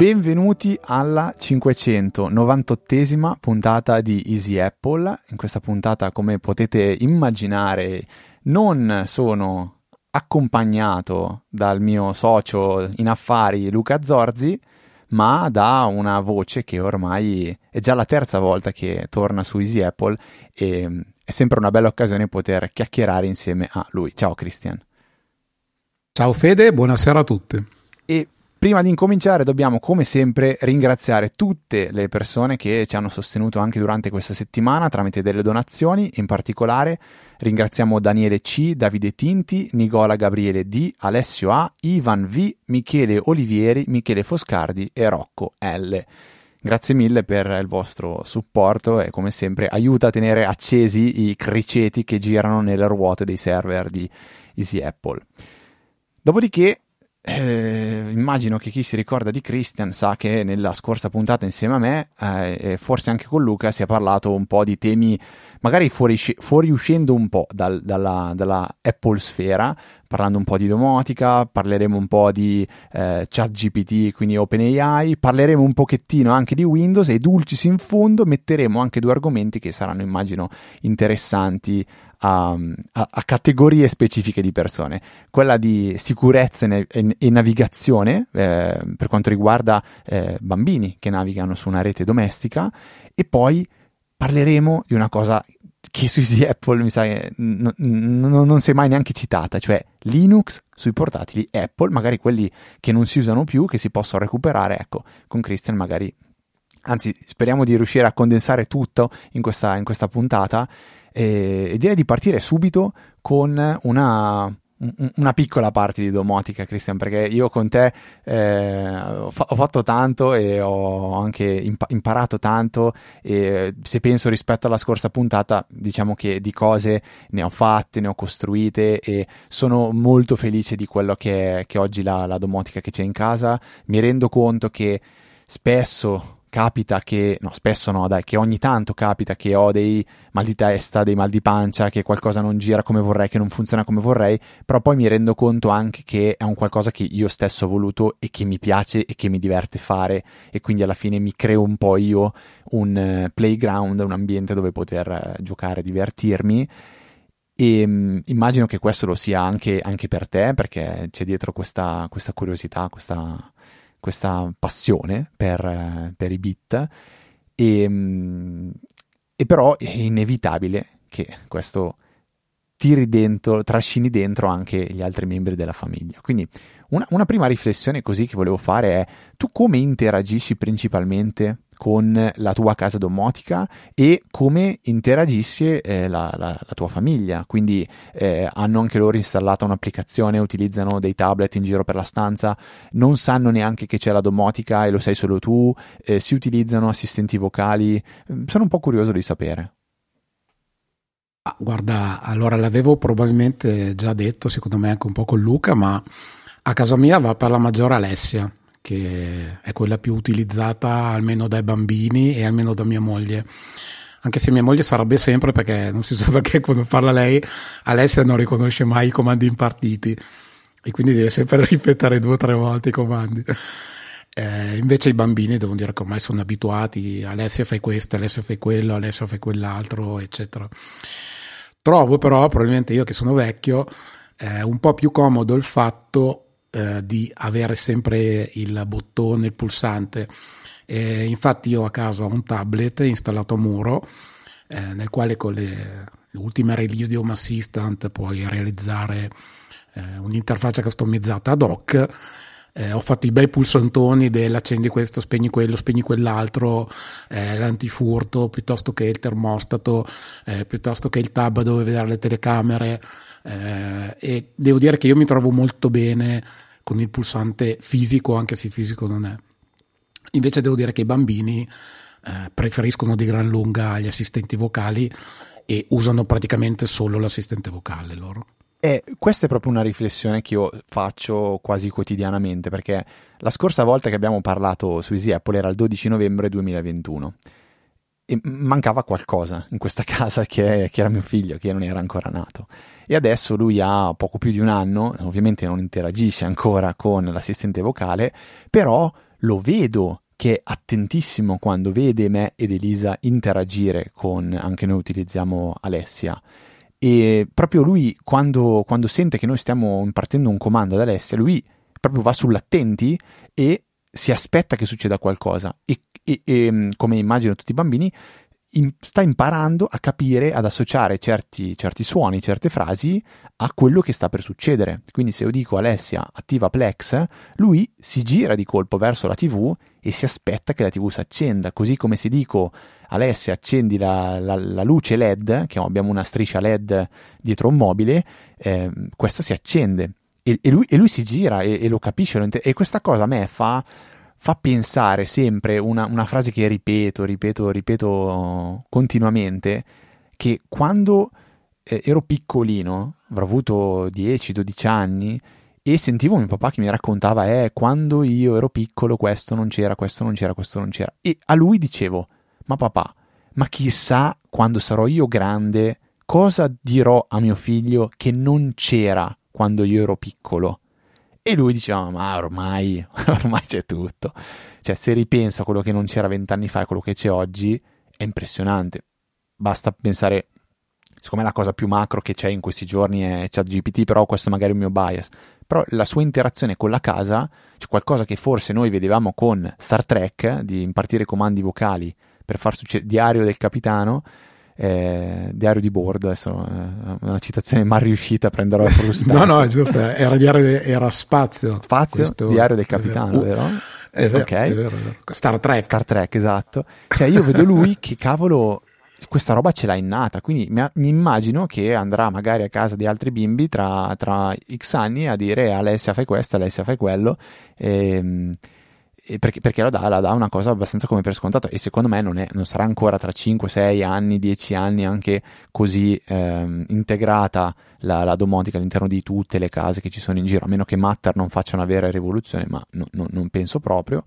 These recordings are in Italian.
Benvenuti alla 598esima puntata di Easy Apple. In questa puntata, come potete immaginare, non sono accompagnato dal mio socio in affari Luca Zorzi, ma da una voce che ormai è già la terza volta che torna su Easy Apple e è sempre una bella occasione poter chiacchierare insieme a lui. Ciao Christian. Ciao Fede, buonasera a tutti. E Prima di incominciare dobbiamo come sempre ringraziare tutte le persone che ci hanno sostenuto anche durante questa settimana tramite delle donazioni, in particolare ringraziamo Daniele C, Davide Tinti, Nicola Gabriele D, Alessio A, Ivan V, Michele Olivieri, Michele Foscardi e Rocco L. Grazie mille per il vostro supporto e come sempre aiuta a tenere accesi i criceti che girano nelle ruote dei server di Easy Apple. Dopodiché eh, immagino che chi si ricorda di Christian sa che nella scorsa puntata insieme a me eh, e forse anche con Luca si è parlato un po' di temi magari fuori, fuoriuscendo un po' dal, dalla, dalla, Apple sfera parlando un po' di domotica parleremo un po' di eh, chat GPT quindi OpenAI parleremo un pochettino anche di Windows e dulcis in fondo metteremo anche due argomenti che saranno immagino interessanti a, a, a, categorie specifiche di persone, quella di sicurezza e, e, e navigazione eh, per quanto riguarda eh, bambini che navigano su una rete domestica e poi parleremo di una cosa che su Easy Apple mi sa che n- n- non si è mai neanche citata, cioè Linux sui portatili Apple, magari quelli che non si usano più, che si possono recuperare, ecco, con Christian magari, anzi speriamo di riuscire a condensare tutto in questa, in questa puntata e direi di partire subito con una, una piccola parte di domotica, Cristian, perché io con te eh, ho, fa- ho, fatto tanto e ho anche imp- imparato tanto e se penso rispetto alla scorsa puntata, diciamo che di cose ne ho fatte, ne ho costruite e sono molto felice di quello che è, che oggi la, la domotica che c'è in casa. Mi rendo conto che spesso capita che, no, spesso no, dai, che ogni tanto capita che ho dei mal di testa, dei mal di pancia, che qualcosa non gira come vorrei, che non funziona come vorrei, però poi mi rendo conto anche che è un qualcosa che io stesso ho voluto e che mi piace e che mi diverte fare e quindi alla fine mi creo un po' io un uh, playground, un ambiente dove poter uh, giocare, divertirmi. E um, immagino che questo lo sia anche, anche per te, perché c'è dietro questa, questa curiosità, questa, questa passione per, per i beat e, mm, e, però è inevitabile che questo tiri dentro, trascini dentro anche gli altri membri della famiglia. Quindi una, una prima riflessione così che volevo fare è tu come interagisci principalmente con la tua casa domotica e come interagisce eh, la, la, la, tua famiglia. Quindi eh, hanno anche loro installato un'applicazione, utilizzano dei tablet in giro per la stanza, non sanno neanche che c'è la domotica e lo sai solo tu, eh, si utilizzano assistenti vocali. Sono un po' curioso di sapere. Ah, guarda, allora l'avevo probabilmente già detto, secondo me anche un po' con Luca, ma a casa mia va per la maggiore Alessia che è quella più utilizzata almeno dai bambini e almeno da mia moglie. Anche se mia moglie sarebbe sempre perché non si sa perché quando parla lei, Alessia non riconosce mai i comandi impartiti e quindi deve sempre ripetere due o tre volte i comandi. Eh, invece i bambini devono dire che ormai sono abituati, Alessia fai questo, Alessia fai quello, Alessia fai quell'altro, eccetera. Trovo però, probabilmente io che sono vecchio, eh, un po' più comodo il fatto eh, di avere sempre il bottone, il pulsante. Eh, infatti io a casa ho un tablet installato a muro eh, nel quale con le, l'ultima release di Home Assistant puoi realizzare eh, un'interfaccia customizzata ad hoc. Eh, ho fatto i bei pulsantoni dell'accendi questo, spegni quello, spegni quell'altro, eh, l'antifurto piuttosto che il termostato, eh, piuttosto che il tab dove vedere le telecamere. Eh, e devo dire che io mi trovo molto bene con il pulsante fisico, anche se fisico non è. Invece devo dire che i bambini eh, preferiscono di gran lunga gli assistenti vocali e usano praticamente solo l'assistente vocale loro. E questa è proprio una riflessione che io faccio quasi quotidianamente, perché la scorsa volta che abbiamo parlato su Easy Apple era il 12 novembre 2021 e mancava qualcosa in questa casa che, che, era mio figlio, che non era ancora nato. E adesso lui ha poco più di un anno, ovviamente non interagisce ancora con l'assistente vocale, però lo vedo che è attentissimo quando vede me ed Elisa interagire con, anche noi utilizziamo Alessia e proprio lui, quando, quando, sente che noi stiamo impartendo un comando ad Alessia, lui proprio va sull'attenti e si aspetta che succeda qualcosa. E, e, e come immagino tutti i bambini, in, sta imparando a capire, ad associare certi, certi, suoni, certe frasi a quello che sta per succedere. Quindi se io dico Alessia attiva Plex, lui si gira di colpo verso la TV e si aspetta che la TV si accenda, così come se dico Alessia accendi la, la, la luce LED, che abbiamo una striscia LED dietro un mobile, eh, questa si accende. E, e, lui, e lui, si gira e, e lo capisce e questa cosa a me fa, fa pensare sempre una, una frase che ripeto, ripeto, ripeto continuamente, che quando eh, ero piccolino, avrò avuto 10-12 anni, e sentivo mio papà che mi raccontava, eh, quando io ero piccolo questo non c'era, questo non c'era, questo non c'era. E a lui dicevo, ma papà, ma chissà quando sarò io grande cosa dirò a mio figlio che non c'era quando io ero piccolo? E lui diceva, ma ormai, ormai c'è tutto. Cioè, se ripenso a quello che non c'era vent'anni fa e quello che c'è oggi, è impressionante. Basta pensare, siccome la cosa più macro che c'è in questi giorni è ChatGPT, però questo magari è un mio bias, però la sua interazione con la casa, c'è qualcosa che forse noi vedevamo con Star Trek, di impartire comandi vocali per far succedere, diario del capitano, eh, diario di bordo, adesso eh, una citazione mal riuscita, prenderò la frustata. no, no, giusto, era, diario de, era spazio. Spazio, questo, diario del capitano, uh, vero? È vero, okay. è vero, è vero. Star Trek. Star Trek, esatto. Cioè io vedo lui che cavolo questa roba ce l'ha innata, quindi mi, mi, immagino che andrà magari a casa di altri bimbi tra, tra X anni a dire Alessia fai questo, Alessia fai quello, e, e perché, perché la, dà, la dà una cosa abbastanza come per scontato e secondo me non, è, non sarà ancora tra 5, 6 anni, 10 anni anche così ehm, integrata la, la, domotica all'interno di tutte le case che ci sono in giro, a meno che Matter non faccia una vera rivoluzione, ma no, no, non penso proprio.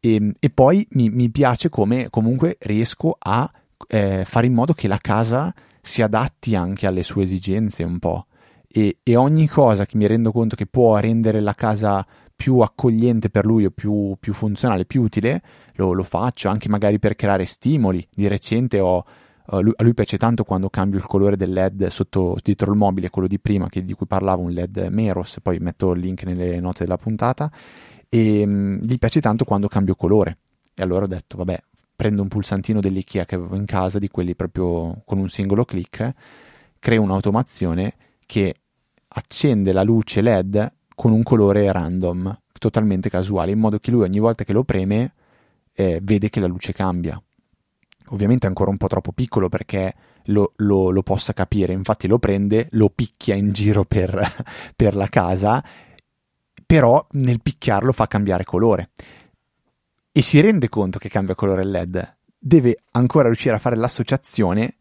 E, e poi mi, mi piace come comunque riesco a eh, fare in modo che la casa si adatti anche alle sue esigenze un po'. E, e, ogni cosa che mi rendo conto che può rendere la casa più accogliente per lui o più, più funzionale, più utile, lo, lo, faccio anche magari per creare stimoli. Di recente ho, uh, a lui piace tanto quando cambio il colore del LED sotto dietro il mobile, quello di prima che, di cui parlavo, un LED Meros, poi metto il link nelle note della puntata, e um, gli piace tanto quando cambio colore. E allora ho detto, vabbè, prendo un pulsantino dell'IKEA che avevo in casa, di quelli proprio con un singolo clic, creo un'automazione che accende la luce LED con un colore random, totalmente casuale, in modo che lui ogni volta che lo preme eh, vede che la luce cambia. Ovviamente è ancora un po' troppo piccolo perché lo, lo, lo possa capire, infatti lo prende, lo picchia in giro per, per la casa, però nel picchiarlo fa cambiare colore e si rende conto che cambia colore il LED, deve ancora riuscire a fare l'associazione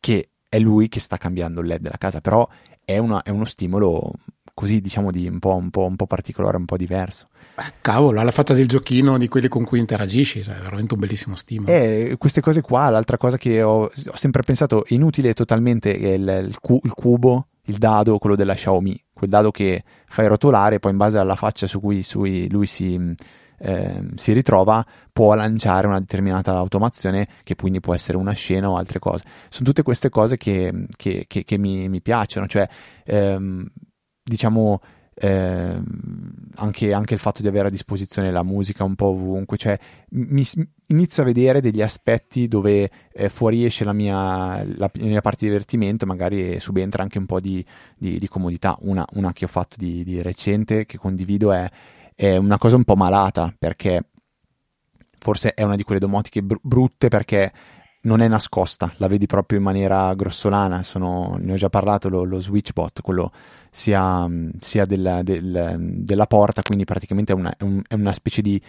che è lui che sta cambiando il LED della casa, però è, una, è uno stimolo così diciamo di un po', un, po', un po', particolare, un po' diverso. Beh, cavolo, alla fatta del giochino di quelli con cui interagisci, cioè, è veramente un bellissimo stimolo. Eh, queste cose qua, l'altra cosa che ho, ho sempre pensato inutile totalmente è il, il, cu- il, cubo, il dado, quello della Xiaomi, quel dado che fai rotolare, poi in base alla faccia su cui, su cui lui si eh, si ritrova può lanciare una determinata automazione che quindi può essere una scena o altre cose. Sono tutte queste cose che, che, che, che mi, mi, piacciono, cioè ehm, diciamo eh, anche, anche, il fatto di avere a disposizione la musica un po' ovunque, cioè mi, inizio a vedere degli aspetti dove eh, fuoriesce la mia, la, la mia, parte di divertimento, magari subentra anche un po' di, di, di comodità. Una, una, che ho fatto di, di recente che condivido è è una cosa un po' malata perché forse è una di quelle domotiche br- brutte perché non è nascosta, la vedi proprio in maniera grossolana, Sono, ne ho già parlato, lo, lo switchbot, quello sia, sia della, del, della, porta, quindi praticamente è una, è, un, è una, specie di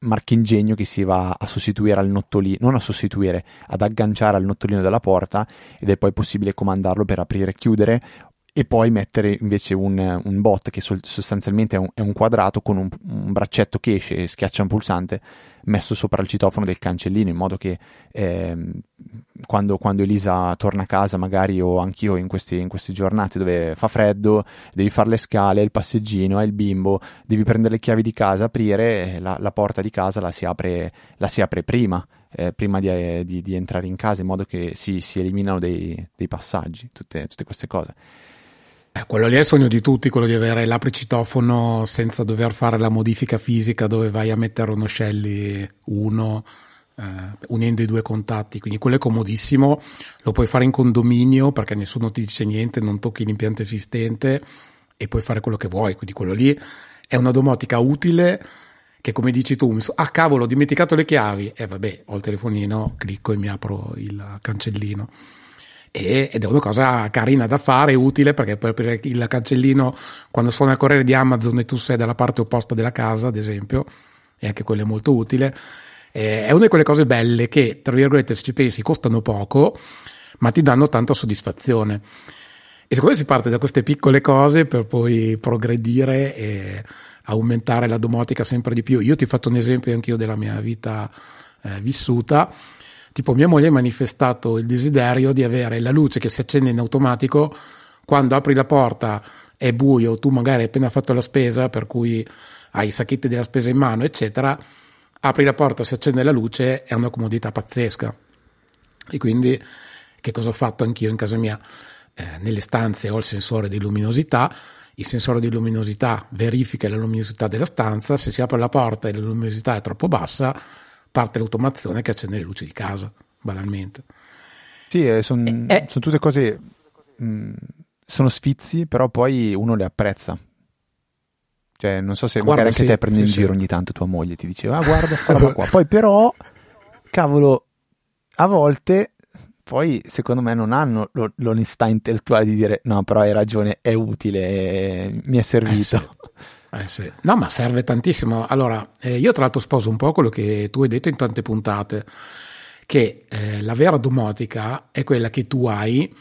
marchingegno che si va a sostituire al nottolino, non a sostituire, ad agganciare al nottolino della porta ed è poi possibile comandarlo per aprire e chiudere e poi mettere invece un, un bot che sostanzialmente è un, è un quadrato con un, un, braccetto che esce e schiaccia un pulsante messo sopra il citofono del cancellino in modo che eh, quando, quando, Elisa torna a casa magari o anch'io in, questi, in queste giornate dove fa freddo devi fare le scale, il passeggino, hai il bimbo devi prendere le chiavi di casa, aprire la, la porta di casa la si apre, la si apre prima eh, prima di, eh, di, di, entrare in casa in modo che si, si eliminano dei, dei passaggi tutte, tutte queste cose eh, quello lì è il sogno di tutti, quello di avere l'apricitofono senza dover fare la modifica fisica dove vai a mettere uno Shelly 1 eh, unendo i due contatti, quindi quello è comodissimo, lo puoi fare in condominio perché nessuno ti dice niente, non tocchi l'impianto esistente e puoi fare quello che vuoi, quindi quello lì è una domotica utile che come dici tu, so, ah cavolo ho dimenticato le chiavi. E eh, vabbè ho il telefonino, clicco e mi apro il cancellino ed è una cosa carina da fare, utile perché puoi aprire il cancellino quando suona il corriere di Amazon e tu sei dalla parte opposta della casa, ad esempio, e anche quello è molto utile. è una di quelle cose belle che, tra virgolette, se ci pensi, costano poco, ma ti danno tanta soddisfazione. E secondo me si parte da queste piccole cose per poi progredire e aumentare la domotica sempre di più. Io ti faccio un esempio anch'io della mia vita eh, vissuta Tipo mia moglie ha manifestato il desiderio di avere la luce che si accende in automatico quando apri la porta è buio, tu magari hai appena fatto la spesa, per cui hai i sacchetti della spesa in mano, eccetera, apri la porta, si accende la luce, è una comodità pazzesca. E quindi che cosa ho fatto anch'io in casa mia? Eh, nelle stanze ho il sensore di luminosità, il sensore di luminosità verifica la luminosità della stanza, se si apre la porta e la luminosità è troppo bassa, parte l'automazione che accende le luci di casa, banalmente. Sì, eh, sono eh, son tutte cose, mh, mm, sono sfizi, però poi uno le apprezza. Cioè, non so se guarda, magari anche sì, te prendi sì, in giro sì. ogni tanto tua moglie ti diceva, ah, guarda sta roba qua. Poi però, cavolo, a volte poi secondo me non hanno l'onestà intellettuale di dire no, però hai ragione, è utile, mi è servito. Eh, eh sì. No, ma serve tantissimo. Allora, eh, io tra l'altro sposo un po' quello che tu hai detto in tante puntate, che eh, la vera domotica è quella che tu hai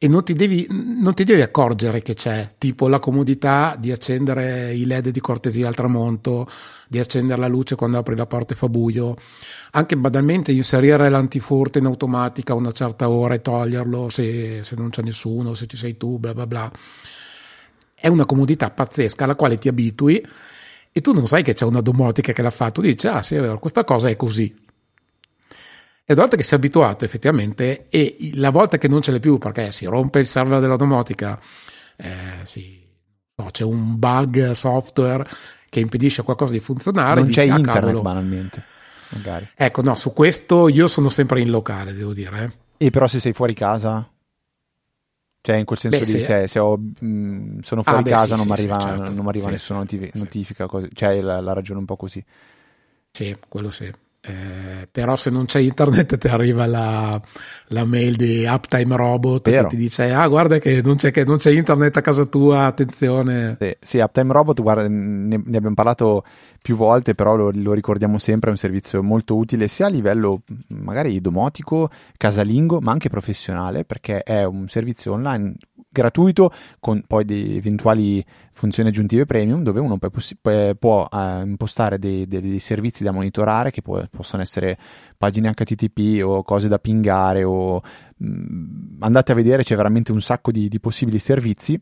e non ti, devi, non ti devi accorgere che c'è, tipo la comodità di accendere i led di cortesia al tramonto, di accendere la luce quando apri la porta e fa buio, anche banalmente inserire l'antifurto in automatica a una certa ora e toglierlo se, se non c'è nessuno, se ci sei tu, bla bla bla è una comodità pazzesca alla quale ti abitui e tu non sai che c'è una domotica che l'ha fatto, dici ah sì è vero, questa cosa è così. E una volta che sei abituato effettivamente e la volta che non ce l'hai più perché si rompe il server della domotica, eh, si, no, c'è un bug software che impedisce a qualcosa di funzionare. Non dici, c'è ah, internet cavolo. banalmente. Magari. Ecco, no, su questo io sono sempre in locale, devo dire. Eh. E però se sei fuori casa? Cioè, in quel senso beh, di sì. se, se ho, mh, sono fuori ah, casa sì, non mi arriva, certo. non arriva nessuna notific- notifica, così. cioè la, la ragione un po' così. Sì, quello sì. Eh, però se non c'è internet ti arriva la, la mail di Uptime Robot Vero. che ti dice ah guarda che non c'è, che non c'è internet a casa tua attenzione sì, sì Uptime Robot guarda, ne, ne, abbiamo parlato più volte però lo, lo, ricordiamo sempre è un servizio molto utile sia a livello magari domotico casalingo ma anche professionale perché è un servizio online gratuito con poi delle eventuali funzioni aggiuntive premium dove uno può, può uh, impostare dei, dei, servizi da monitorare che può, possono essere pagine HTTP o cose da pingare o mh, mm, andate a vedere c'è veramente un sacco di, di possibili servizi.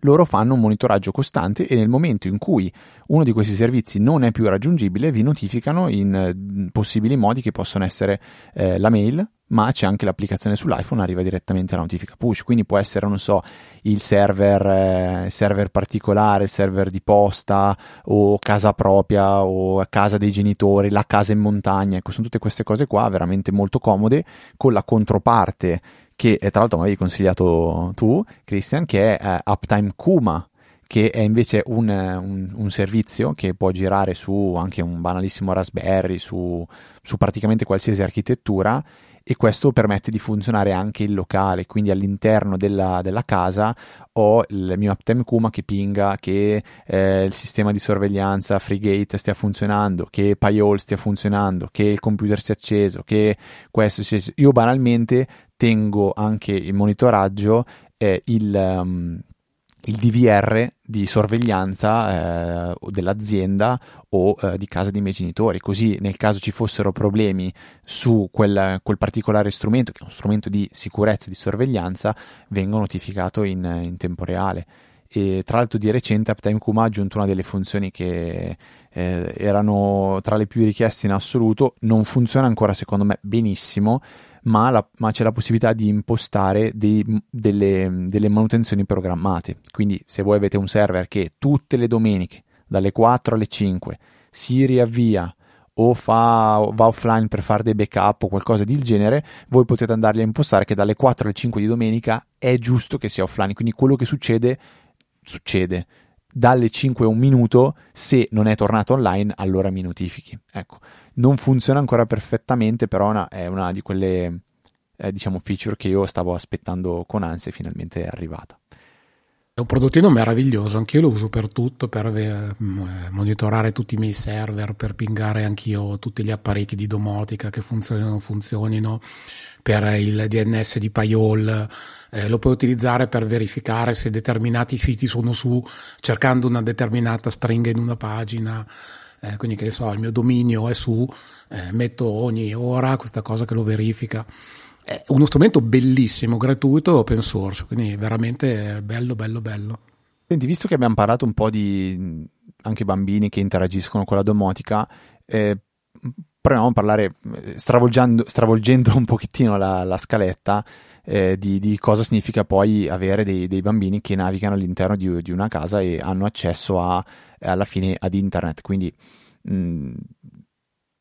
Loro fanno un monitoraggio costante e nel momento in cui uno di questi servizi non è più raggiungibile vi notificano in mm, possibili modi che possono essere eh, la mail ma c'è anche l'applicazione sull'iPhone, arriva direttamente la notifica push, quindi può essere, non so, il server, eh, server particolare, il server di posta o casa propria o casa dei genitori, la casa in montagna, ecco, sono tutte queste cose qua veramente molto comode con la controparte che tra l'altro mi avevi consigliato tu, Christian, che è eh, Uptime Kuma, che è invece un, un, un, servizio che può girare su anche un banalissimo Raspberry, su, su praticamente qualsiasi architettura e questo permette di funzionare anche in locale, quindi all'interno della, della casa ho il mio Uptime Kuma che pinga che eh, il sistema di sorveglianza FreeGate stia funzionando, che Payol stia funzionando, che il computer sia acceso, che questo sia Io banalmente tengo anche in monitoraggio eh, il... Um, il DVR di sorveglianza eh, dell'azienda o eh, di casa dei miei genitori, così nel caso ci fossero problemi su quel, quel, particolare strumento, che è uno strumento di sicurezza e di sorveglianza, vengo notificato in, in tempo reale. E tra l'altro di recente Uptime Kuma ha aggiunto una delle funzioni che eh, erano tra le più richieste in assoluto, non funziona ancora secondo me benissimo, ma, la, ma c'è la possibilità di impostare dei, delle, delle manutenzioni programmate. Quindi se voi avete un server che tutte le domeniche, dalle 4 alle 5, si riavvia o fa, va offline per fare dei backup o qualcosa del genere, voi potete andarli a impostare che dalle 4 alle 5 di domenica è giusto che sia offline. Quindi quello che succede, succede. Dalle 5 a un minuto, se non è tornato online, allora mi notifichi. Ecco non funziona ancora perfettamente, però una, è una di quelle eh, diciamo feature che io stavo aspettando con ansia e finalmente è arrivata. È un prodottino meraviglioso, anch'io lo uso per tutto, per eh, monitorare tutti i miei server, per pingare anch'io tutti gli apparecchi di domotica che funzionino o non funzionino, per il DNS di Payol, eh, lo puoi utilizzare per verificare se determinati siti sono su cercando una determinata stringa in una pagina eh, quindi che so, il mio dominio è su, eh, metto ogni ora questa cosa che lo verifica. È uno strumento bellissimo, gratuito, open source, quindi veramente bello, bello, bello. Senti, visto che abbiamo parlato un po' di anche bambini che interagiscono con la domotica, eh, proviamo a parlare, eh, stravolgendo, un pochettino la, la scaletta, eh, di, di, cosa significa poi avere dei, dei bambini che navigano all'interno di, di, una casa e hanno accesso a, alla fine ad internet. Quindi mh, mm,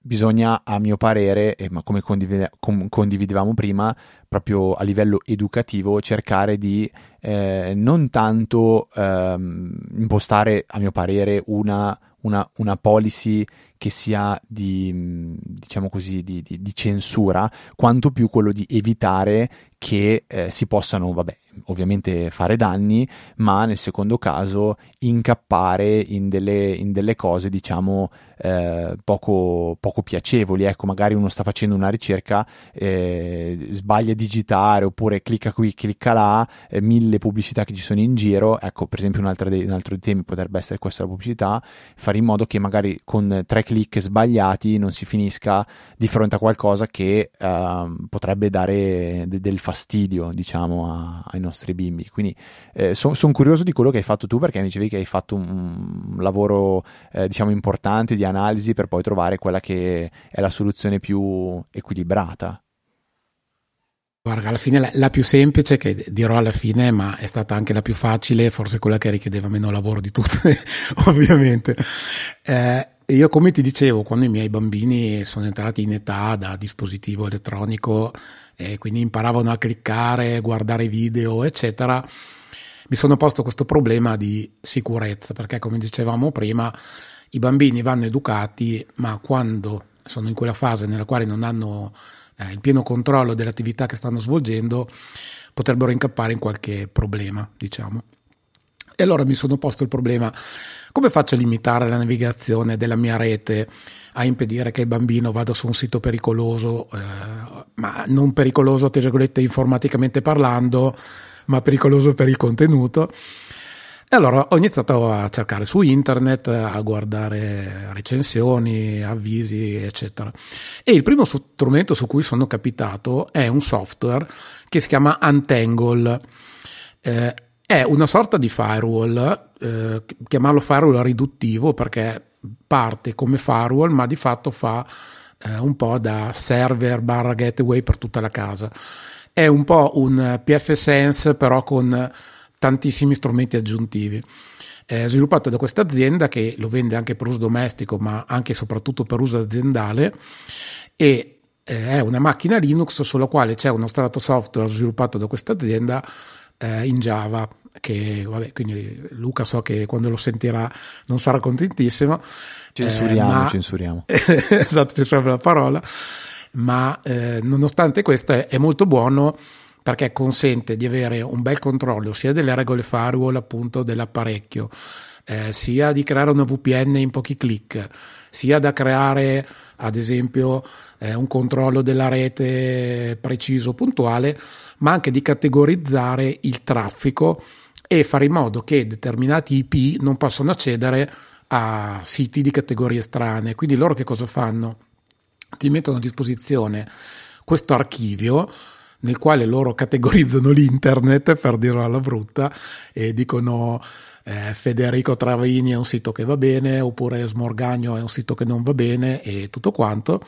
bisogna, a mio parere, eh, ma come condivide, com, condividevamo prima, proprio a livello educativo, cercare di eh, non tanto ehm, impostare, a mio parere, una, una, una policy che sia di, diciamo così, di, di, di, censura, quanto più quello di evitare che eh, si possano, vabbè, ovviamente fare danni, ma nel secondo caso incappare in delle, in delle cose, diciamo, eh, poco, poco, piacevoli. Ecco, magari uno sta facendo una ricerca, eh, sbaglia a digitare oppure clicca qui, clicca là, eh, mille pubblicità che ci sono in giro. Ecco, per esempio, un altro, dei, un altro dei temi potrebbe essere questa la pubblicità, fare in modo che magari con tre click sbagliati non si finisca di fronte a qualcosa che ehm, potrebbe dare de- del fastidio, diciamo, a, ai nostri bimbi. Quindi eh, sono son curioso di quello che hai fatto tu perché mi dicevi che hai fatto un, un lavoro, eh, diciamo, importante di analisi per poi trovare quella che è la soluzione più equilibrata. Guarda, alla fine la, la, più semplice, che dirò alla fine, ma è stata anche la più facile, forse quella che richiedeva meno lavoro di tutte, ovviamente. Eh, io, come ti dicevo, quando i miei bambini sono entrati in età da dispositivo elettronico e quindi imparavano a cliccare, guardare video, eccetera, mi sono posto questo problema di sicurezza, perché come dicevamo prima, i bambini vanno educati, ma quando sono in quella fase nella quale non hanno eh, il pieno controllo dell'attività che stanno svolgendo, potrebbero incappare in qualche problema, diciamo. E allora mi sono posto il problema, come faccio a limitare la navigazione della mia rete, a impedire che il bambino vada su un sito pericoloso, eh, ma non pericoloso, tra virgolette, informaticamente parlando, ma pericoloso per il contenuto. E allora ho iniziato a cercare su internet, a guardare recensioni, avvisi, eccetera. E il primo strumento su cui sono capitato è un software che si chiama Untangle. Eh, è una sorta di firewall, eh, chiamarlo firewall riduttivo perché parte come firewall, ma di fatto fa eh, un po' da server barra gateway per tutta la casa. È un po' un PFSense però con tantissimi strumenti aggiuntivi. È sviluppato da questa azienda che lo vende anche per uso domestico, ma anche e soprattutto per uso aziendale e eh, è una macchina Linux sulla quale c'è uno strato software sviluppato da questa azienda eh, in Java che vabbè, quindi Luca so che quando lo sentirà non sarà contentissimo. Censuriamo, eh, ma... censuriamo. esatto, censuriamo la parola, ma eh, nonostante questo è, è, molto buono perché consente di avere un bel controllo sia delle regole firewall appunto dell'apparecchio, eh, sia di creare una VPN in pochi clic, sia da creare ad esempio eh, un controllo della rete preciso, puntuale, ma anche di categorizzare il traffico e fare in modo che determinati IP non possano accedere a siti di categorie strane. Quindi loro che cosa fanno? Ti mettono a disposizione questo archivio nel quale loro categorizzano l'internet, per dirlo alla brutta, e dicono eh, Federico Travaini è un sito che va bene, oppure Smorgagno è un sito che non va bene, e tutto quanto.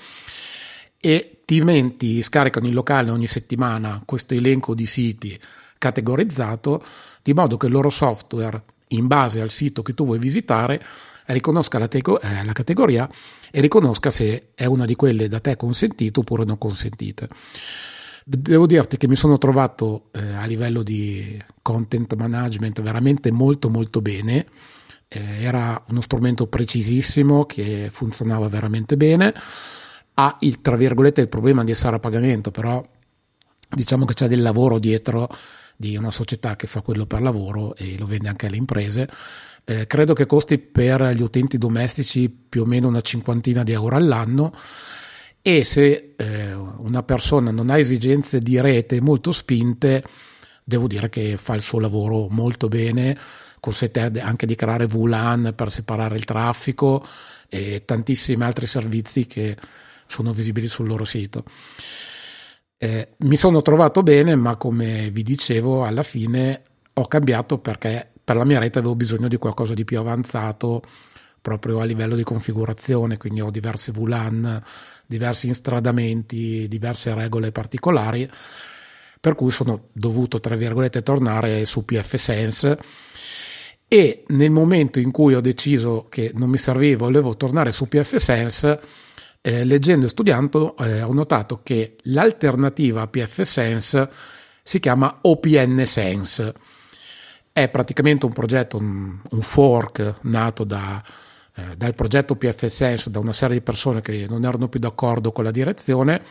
E ti menti, scaricano in locale ogni settimana questo elenco di siti categorizzato, di modo che il loro software, in base al sito che tu vuoi visitare, riconosca la, tego- eh, la categoria e riconosca se è una di quelle da te consentite oppure non consentite. Devo dirti che mi sono trovato eh, a livello di content management veramente molto molto bene. Eh, era uno strumento precisissimo che funzionava veramente bene. Ha il tra virgolette il problema di essere a pagamento, però diciamo che c'è del lavoro dietro di una società che fa quello per lavoro e lo vende anche alle imprese. Eh, credo che costi per gli utenti domestici più o meno una cinquantina di euro all'anno e se eh, una persona non ha esigenze di rete molto spinte, devo dire che fa il suo lavoro molto bene, consente anche di creare VLAN per separare il traffico e tantissimi altri servizi che sono visibili sul loro sito. Eh, mi sono trovato bene, ma come vi dicevo, alla fine ho cambiato perché per la mia rete avevo bisogno di qualcosa di più avanzato proprio a livello di configurazione, quindi ho diverse VLAN, diversi instradamenti, diverse regole particolari, per cui sono dovuto, tra virgolette, tornare su PFSense e nel momento in cui ho deciso che non mi serviva, volevo tornare su PFSense, eh, leggendo e studiando eh, ho notato che l'alternativa a PFSense si chiama OPN Sense. È praticamente un progetto, un, un fork nato da, eh, dal progetto PFSense, da una serie di persone che non erano più d'accordo con la direzione,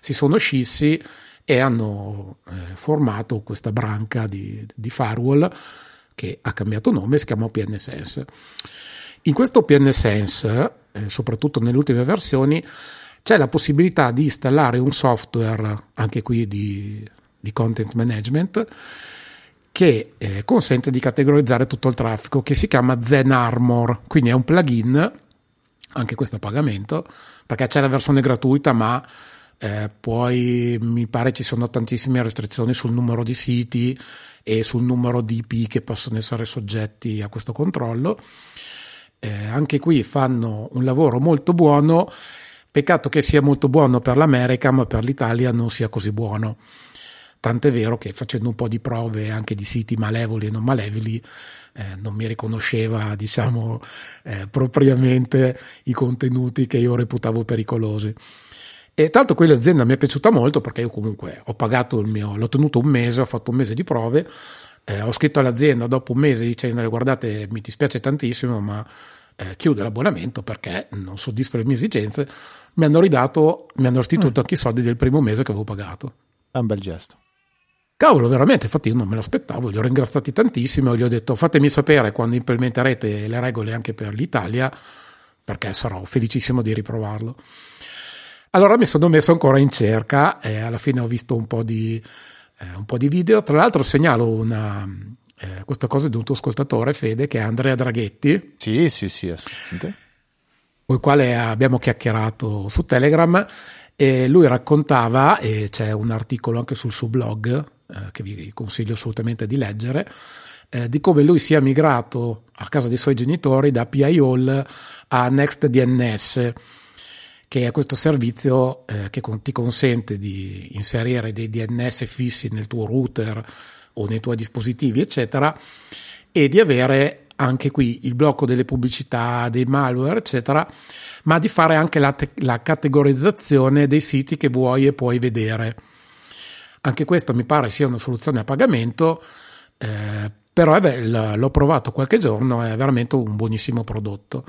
si sono scissi e hanno eh, formato questa branca di, di firewall che ha cambiato nome, si chiama OPN Sense. In questo OPN Sense eh, soprattutto nelle ultime versioni, c'è la possibilità di installare un software, anche qui di, di content management, che eh, consente di categorizzare tutto il traffico, che si chiama Zen Armor, quindi è un plugin, anche questo a pagamento, perché c'è la versione gratuita, ma eh, poi mi pare ci sono tantissime restrizioni sul numero di siti e sul numero di IP che possono essere soggetti a questo controllo. Eh, anche qui fanno un lavoro molto buono, peccato che sia molto buono per l'America, ma per l'Italia non sia così buono. Tant'è vero che facendo un po' di prove anche di siti malevoli e non malevoli, eh, non mi riconosceva, diciamo, eh, propriamente i contenuti che io reputavo pericolosi. E l'altro quell'azienda mi è piaciuta molto perché io comunque ho pagato il mio, l'ho tenuto un mese, ho fatto un mese di prove, eh, ho scritto all'azienda dopo un mese dicendo guardate mi dispiace tantissimo ma eh, chiudo l'abbonamento perché non soddisfa le mie esigenze, mi hanno ridato, mi hanno restituito mm. anche i soldi del primo mese che avevo pagato. È un bel gesto. Cavolo, veramente, infatti io non me lo aspettavo, li ho ringraziati tantissimo, gli ho detto fatemi sapere quando implementerete le regole anche per l'Italia, perché sarò felicissimo di riprovarlo. Allora mi sono messo ancora in cerca e alla fine ho visto un po' di eh, un po' di video. Tra l'altro segnalo una, eh, questa cosa di un tuo ascoltatore, Fede, che è Andrea Draghetti. Sì, sì, sì, assolutamente. Con il quale abbiamo chiacchierato su Telegram e lui raccontava, e c'è un articolo anche sul suo blog eh, che vi consiglio assolutamente di leggere, eh, di come lui sia migrato a casa dei suoi genitori da PIOL a NextDNS che è questo servizio eh, che con, ti consente di inserire dei DNS fissi nel tuo router o nei tuoi dispositivi, eccetera, e di avere anche qui il blocco delle pubblicità, dei malware, eccetera, ma di fare anche la, te- la categorizzazione dei siti che vuoi e puoi vedere. Anche questo mi pare sia una soluzione a pagamento, eh, però beh, l'ho provato qualche giorno, è veramente un buonissimo prodotto.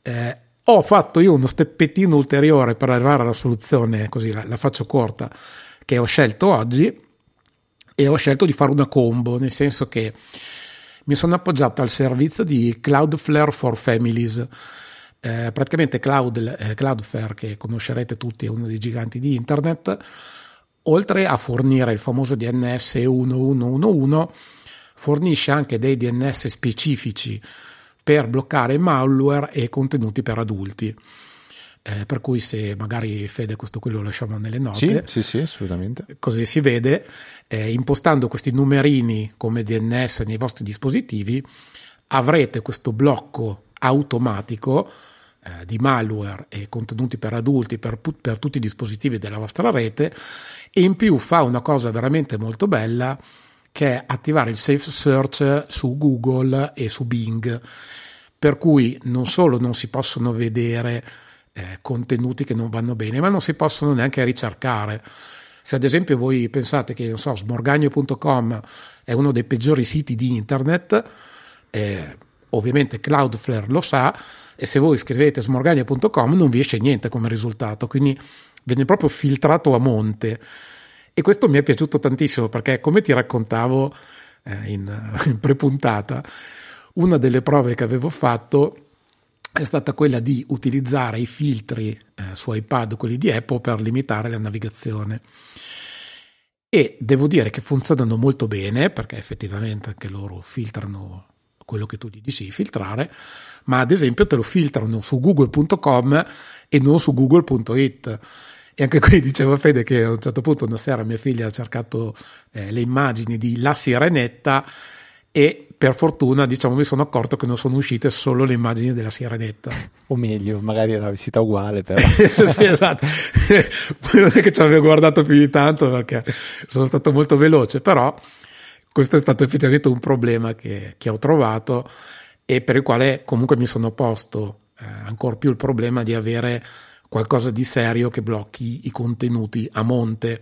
Eh, ho fatto io uno steppettino ulteriore per arrivare alla soluzione, così la, la faccio corta, che ho scelto oggi e ho scelto di fare una combo, nel senso che mi sono appoggiato al servizio di Cloudflare for Families. Eh, praticamente Cloud, eh, Cloudflare, che conoscerete tutti, è uno dei giganti di internet, oltre a fornire il famoso DNS 1111, fornisce anche dei DNS specifici per bloccare malware e contenuti per adulti. Eh, per cui se magari Fede questo qui lo lasciamo nelle note sì, sì, sì assolutamente così si vede eh, impostando questi numerini come DNS nei vostri dispositivi avrete questo blocco automatico eh, di malware e contenuti per adulti per, per tutti i dispositivi della vostra rete e in più fa una cosa veramente molto bella che è attivare il safe search su Google e su Bing per cui non solo non si possono vedere eh, contenuti che non vanno bene, ma non si possono neanche ricercare. Se ad esempio voi pensate che so, smorgagno.com è uno dei peggiori siti di internet, eh, ovviamente Cloudflare lo sa, e se voi scrivete smorgagno.com non vi esce niente come risultato, quindi viene proprio filtrato a monte. E questo mi è piaciuto tantissimo perché, come ti raccontavo eh, in, in prepuntata, una delle prove che avevo fatto è stata quella di utilizzare i filtri eh, su iPad, quelli di Apple, per limitare la navigazione. E devo dire che funzionano molto bene, perché effettivamente anche loro filtrano quello che tu gli dici filtrare, ma ad esempio te lo filtrano su google.com e non su google.it. E anche qui diceva Fede che a un certo punto una sera mia figlia ha cercato eh, le immagini di La Sirenetta e per fortuna diciamo, mi sono accorto che non sono uscite solo le immagini della Sirenetta. O meglio, magari era vestita uguale però. sì, esatto. non è che ci avevo guardato più di tanto perché sono stato molto veloce, però questo è stato effettivamente un problema che, che ho trovato e per il quale comunque mi sono posto eh, ancora più il problema di avere qualcosa di serio che blocchi i contenuti a monte,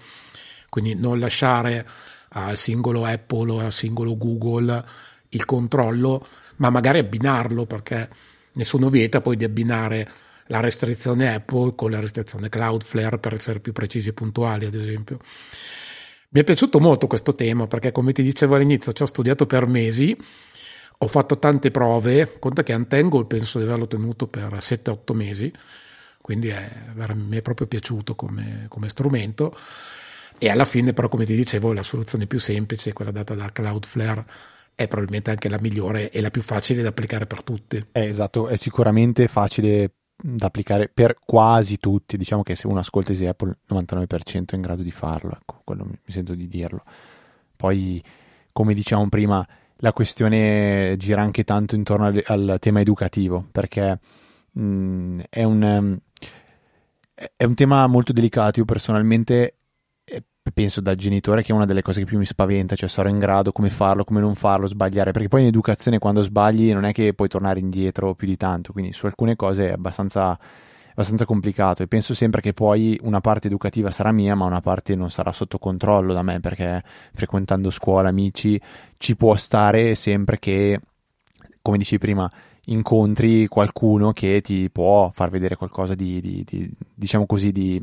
quindi non lasciare al singolo Apple o al singolo Google il controllo, ma magari abbinarlo perché nessuno vieta poi di abbinare la restrizione Apple con la restrizione Cloudflare per essere più precisi e puntuali, ad esempio. Mi è piaciuto molto questo tema perché, come ti dicevo all'inizio, ci ho studiato per mesi, ho fatto tante prove, conta che Antangle penso di averlo tenuto per 7-8 mesi, quindi è, mi è proprio piaciuto come, come strumento e alla fine però come ti dicevo la soluzione più semplice, quella data da Cloudflare, è probabilmente anche la migliore e la più facile da applicare per tutti. Eh, esatto, è sicuramente facile da applicare per quasi tutti. Diciamo che se uno ascolta Easy Apple, il 99% è in grado di farlo, ecco, quello mi sento di dirlo. Poi, come diciamo prima, la questione gira anche tanto intorno al, al tema educativo, perché mh, mm, è, un, um, è un tema molto delicato. Io personalmente penso da genitore che è una delle cose che più mi spaventa, cioè sarò in grado come farlo, come non farlo, sbagliare, perché poi in educazione quando sbagli non è che puoi tornare indietro più di tanto, quindi su alcune cose è abbastanza, abbastanza complicato. E penso sempre che poi una parte educativa sarà mia, ma una parte non sarà sotto controllo da me, perché frequentando scuola, amici, ci può stare sempre che, come dicevi prima, incontri qualcuno che ti può far vedere qualcosa di, di, di diciamo così, di...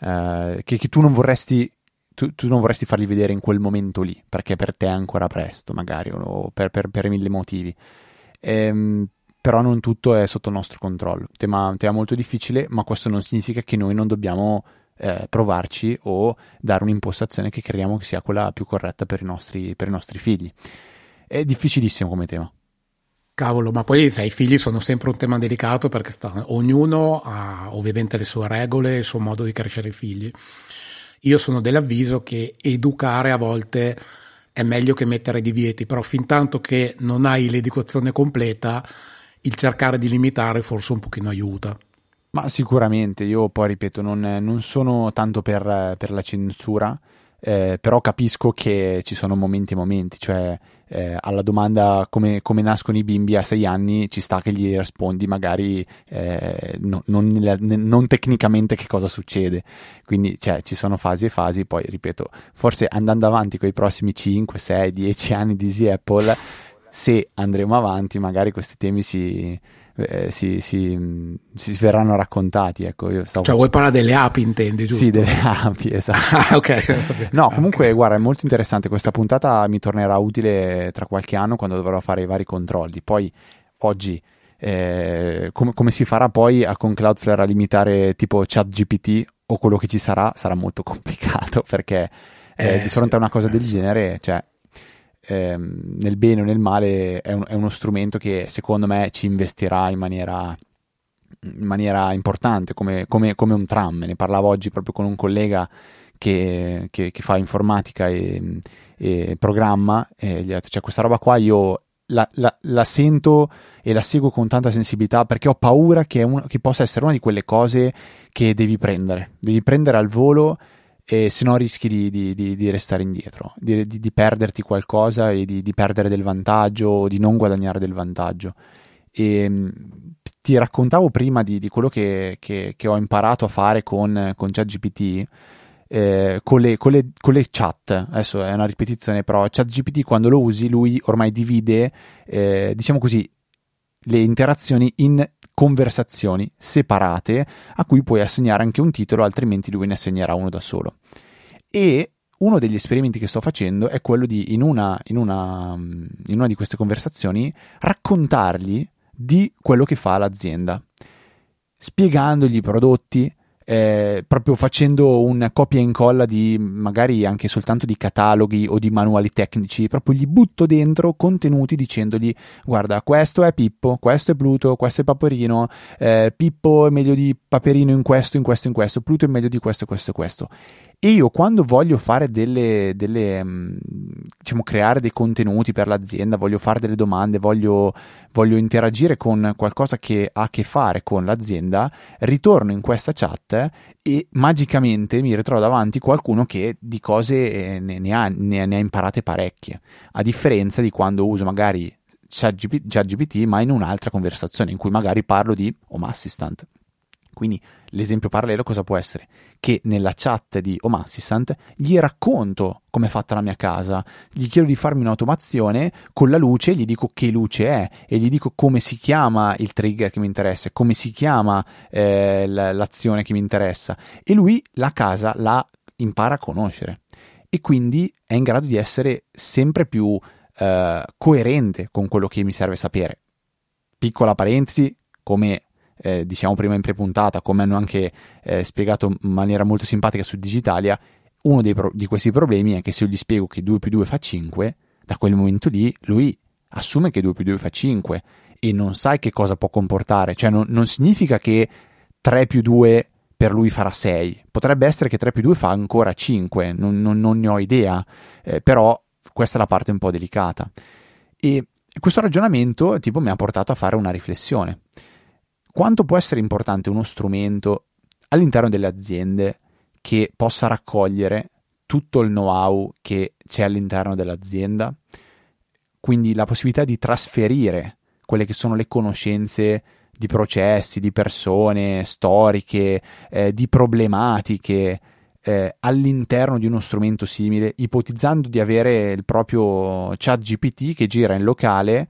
Uh, che, che, tu non vorresti tu, tu, non vorresti farli vedere in quel momento lì, perché per te è ancora presto, magari, o per, per, per mille motivi. Ehm, però non tutto è sotto nostro controllo. Tema, tema molto difficile, ma questo non significa che noi non dobbiamo eh, provarci o dare un'impostazione che crediamo che sia quella più corretta per i nostri, per i nostri figli. È difficilissimo come tema. Cavolo, ma poi sai, i figli sono sempre un tema delicato perché sta, ognuno ha ovviamente le sue regole, il suo modo di crescere i figli. Io sono dell'avviso che educare a volte è meglio che mettere divieti, però fin tanto che non hai l'educazione completa, il cercare di limitare forse un pochino aiuta. Ma sicuramente, io poi ripeto, non, non sono tanto per, per la censura, eh, però capisco che ci sono momenti e momenti, cioè eh, alla domanda come, come, nascono i bimbi a sei anni ci sta che gli rispondi magari eh, no, non, non, tecnicamente che cosa succede, quindi cioè, ci sono fasi e fasi, poi ripeto, forse andando avanti con i prossimi 5, 6, 10 anni di Easy Apple, se andremo avanti magari questi temi si eh, si, si, si, verranno raccontati. Ecco, io stavo cioè, vuoi parlare delle api, intendi, giusto? Sì, delle api, esatto. ah, ok. no, comunque, okay. guarda, è molto interessante. Questa puntata mi tornerà utile tra qualche anno quando dovrò fare i vari controlli. Poi, oggi, eh, com- come si farà poi a, con Cloudflare a limitare tipo ChatGPT o quello che ci sarà, sarà molto complicato perché eh, eh, di fronte sì, a una cosa del genere, cioè, ehm, nel bene o nel male è, un, è, uno strumento che secondo me ci investirà in maniera, in maniera importante, come, come, come, un tram. Ne parlavo oggi proprio con un collega che, che, che fa informatica e, e programma e gli ho detto, cioè questa roba qua io la, la, la, sento e la seguo con tanta sensibilità perché ho paura che, un, che, possa essere una di quelle cose che devi prendere. Devi prendere al volo e se no rischi di, di, di, di restare indietro, di, perderti qualcosa e di, perdere del vantaggio o di non guadagnare del vantaggio. E mm, ti raccontavo prima di, quello che, che, che, ho imparato a fare con, con ChatGPT. Eh, con, le, con, le, con, le, chat, adesso è una ripetizione, però ChatGPT quando lo usi, lui ormai divide, eh, diciamo così, le interazioni in conversazioni separate a cui puoi assegnare anche un titolo, altrimenti lui ne assegnerà uno da solo. E uno degli esperimenti che sto facendo è quello di, in una, in una, in una di queste conversazioni, raccontargli di quello che fa l'azienda, spiegandogli i prodotti, eh, proprio facendo un copia e incolla di magari anche soltanto di cataloghi o di manuali tecnici, proprio gli butto dentro contenuti dicendogli guarda questo è Pippo, questo è Pluto, questo è Paperino, eh, Pippo è meglio di Paperino in questo, in questo, in questo, Pluto è meglio di questo, questo questo. E io quando voglio fare delle, delle mm, diciamo, creare dei contenuti per l'azienda, voglio fare delle domande, voglio, voglio interagire con qualcosa che ha a che fare con l'azienda, ritorno in questa chat e magicamente mi ritrovo davanti qualcuno che di cose eh, ne, ne, ha, ne, ne ha imparate parecchie, a differenza di quando uso magari ChatGPT, ma in un'altra conversazione in cui magari parlo di Home Assistant. Quindi l'esempio parallelo cosa può essere? Che nella chat di Home Assistant gli racconto come è fatta la mia casa, gli chiedo di farmi un'automazione con la luce, gli dico che luce è e gli dico come si chiama il trigger che mi interessa, come si chiama eh, l'azione che mi interessa. E lui la casa la impara a conoscere. E quindi è in grado di essere sempre più eh, coerente con quello che mi serve sapere. Piccola parentesi, come eh, diciamo prima in prepuntata, come hanno anche eh, spiegato in maniera molto simpatica su Digitalia, uno pro- di questi problemi è che se io gli spiego che 2 più 2 fa 5, da quel momento lì lui assume che 2 più 2 fa 5 e non sai che cosa può comportare, cioè non, non significa che 3 più 2 per lui farà 6, potrebbe essere che 3 più 2 fa ancora 5, non, non, non ne ho idea, eh, però questa è la parte un po' delicata. E questo ragionamento tipo mi ha portato a fare una riflessione quanto può essere importante uno strumento all'interno delle aziende che possa raccogliere tutto il know-how che c'è all'interno dell'azienda, quindi la possibilità di trasferire quelle che sono le conoscenze di processi, di persone, storiche, eh, di problematiche eh, all'interno di uno strumento simile, ipotizzando di avere il proprio chat GPT che gira in locale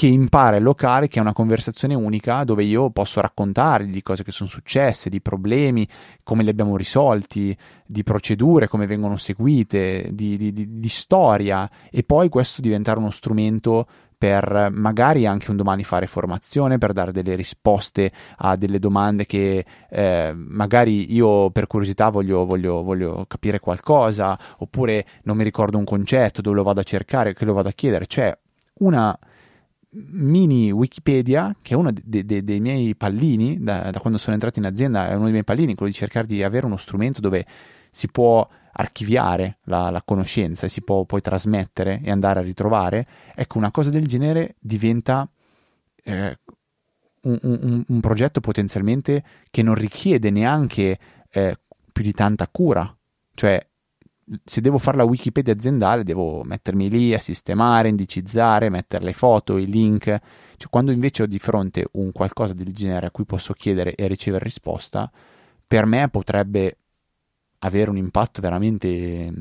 che impara il locale, che è una conversazione unica dove io posso raccontargli di cose che sono successe, di problemi, come li abbiamo risolti, di procedure, come vengono seguite, di, di, di, di storia e poi questo diventare uno strumento per magari anche un domani fare formazione, per dare delle risposte a delle domande che eh, magari io per curiosità voglio, voglio, voglio, capire qualcosa, oppure non mi ricordo un concetto, dove lo vado a cercare, che lo vado a chiedere. Cioè, una mini Wikipedia, che è uno de- de- dei miei pallini, da, da, quando sono entrato in azienda, è uno dei miei pallini, quello di cercare di avere uno strumento dove si può archiviare la, la conoscenza e si può poi trasmettere e andare a ritrovare. Ecco, una cosa del genere diventa eh, un, un, un, progetto potenzialmente che non richiede neanche eh, più di tanta cura. Cioè, se devo fare la Wikipedia aziendale devo mettermi lì a sistemare, indicizzare, mettere le foto, i link. Cioè, quando invece ho di fronte un qualcosa del genere a cui posso chiedere e ricevere risposta, per me potrebbe avere un impatto veramente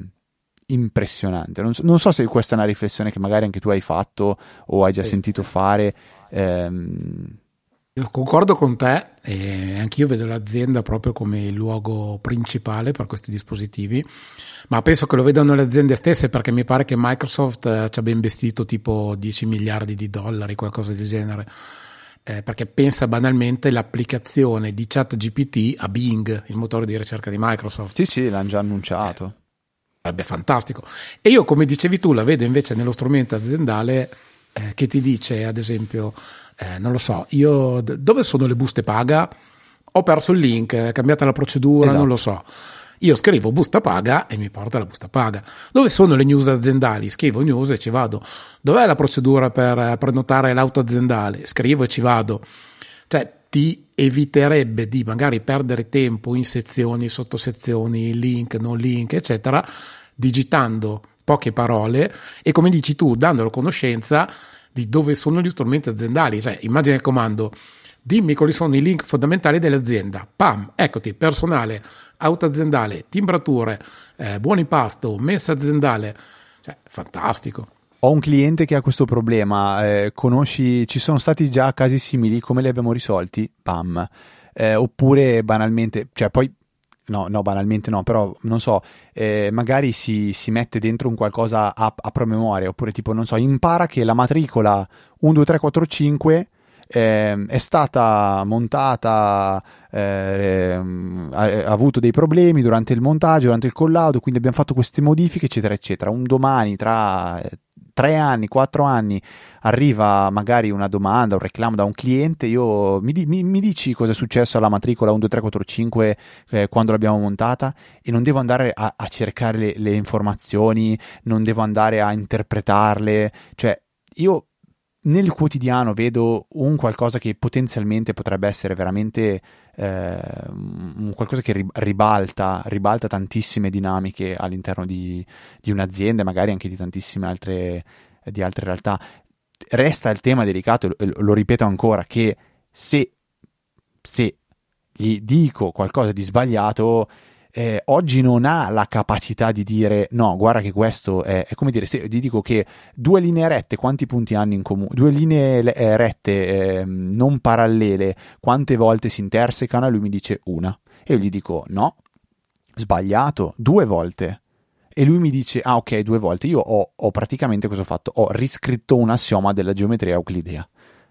impressionante. Non so, non so, se questa è una riflessione che magari anche tu hai fatto o hai già sì. sentito fare. Ehm... Concordo con te e anch'io vedo l'azienda proprio come il luogo principale per questi dispositivi, ma penso che lo vedano le aziende stesse perché mi pare che Microsoft eh, ci abbia investito tipo 10 miliardi di dollari, qualcosa del genere. Eh, perché pensa banalmente l'applicazione di ChatGPT a Bing, il motore di ricerca di Microsoft. Sì, sì, l'hanno già annunciato. Sarebbe fantastico. E io, come dicevi tu, la vedo invece nello strumento aziendale eh, che ti dice, ad esempio, eh, non lo so, io dove sono le buste paga? Ho perso il link, è cambiata la procedura, esatto. non lo so. Io scrivo busta paga e mi porta la busta paga. Dove sono le news aziendali? Scrivo news e ci vado. Dov'è la procedura per prenotare l'auto aziendale? Scrivo e ci vado. Cioè, ti eviterebbe di magari perdere tempo in sezioni, sottosezioni, link, non link, eccetera, digitando poche parole e come dici tu, dandolo conoscenza di dove sono gli strumenti aziendali. Cioè, immagina il comando, dimmi quali sono i link fondamentali dell'azienda. Pam, eccoti, personale, auto aziendale, timbrature, eh, buoni pasto, messa aziendale. Cioè, fantastico. Ho un cliente che ha questo problema, eh, conosci, ci sono stati già casi simili, come li abbiamo risolti? Pam. Eh, oppure banalmente, cioè poi no, no, banalmente no, però non so, eh, magari si, si, mette dentro un qualcosa a, a promemoria, oppure tipo, non so, impara che la matricola 1, 2, 3, 4, 5 eh, è stata montata, eh, ha, ha, avuto dei problemi durante il montaggio, durante il collaudo, quindi abbiamo fatto queste modifiche, eccetera, eccetera. Un domani, tra tre anni, quattro anni, arriva magari una domanda, un reclamo da un cliente, io mi, mi, mi dici cosa è successo alla matricola 1, 2, 3, 4, 5 eh, quando l'abbiamo montata? E non devo andare a, a cercare le, le informazioni, non devo andare a interpretarle, cioè io nel quotidiano vedo un qualcosa che potenzialmente potrebbe essere veramente eh, qualcosa che ribalta, ribalta tantissime dinamiche all'interno di, di un'azienda, magari anche di tantissime altre, di altre realtà. Resta il tema delicato, lo ripeto ancora, che se, se gli dico qualcosa di sbagliato, eh, oggi non ha la capacità di dire no, guarda che questo è, è come dire, se ti dico che due linee rette quanti punti hanno in comune? Due linee eh, rette eh, non parallele quante volte si intersecano? Lui mi dice una. E io gli dico no, sbagliato, due volte. E lui mi dice, ah ok, due volte. Io ho, ho praticamente cosa ho fatto? Ho riscritto un assioma della geometria euclidea.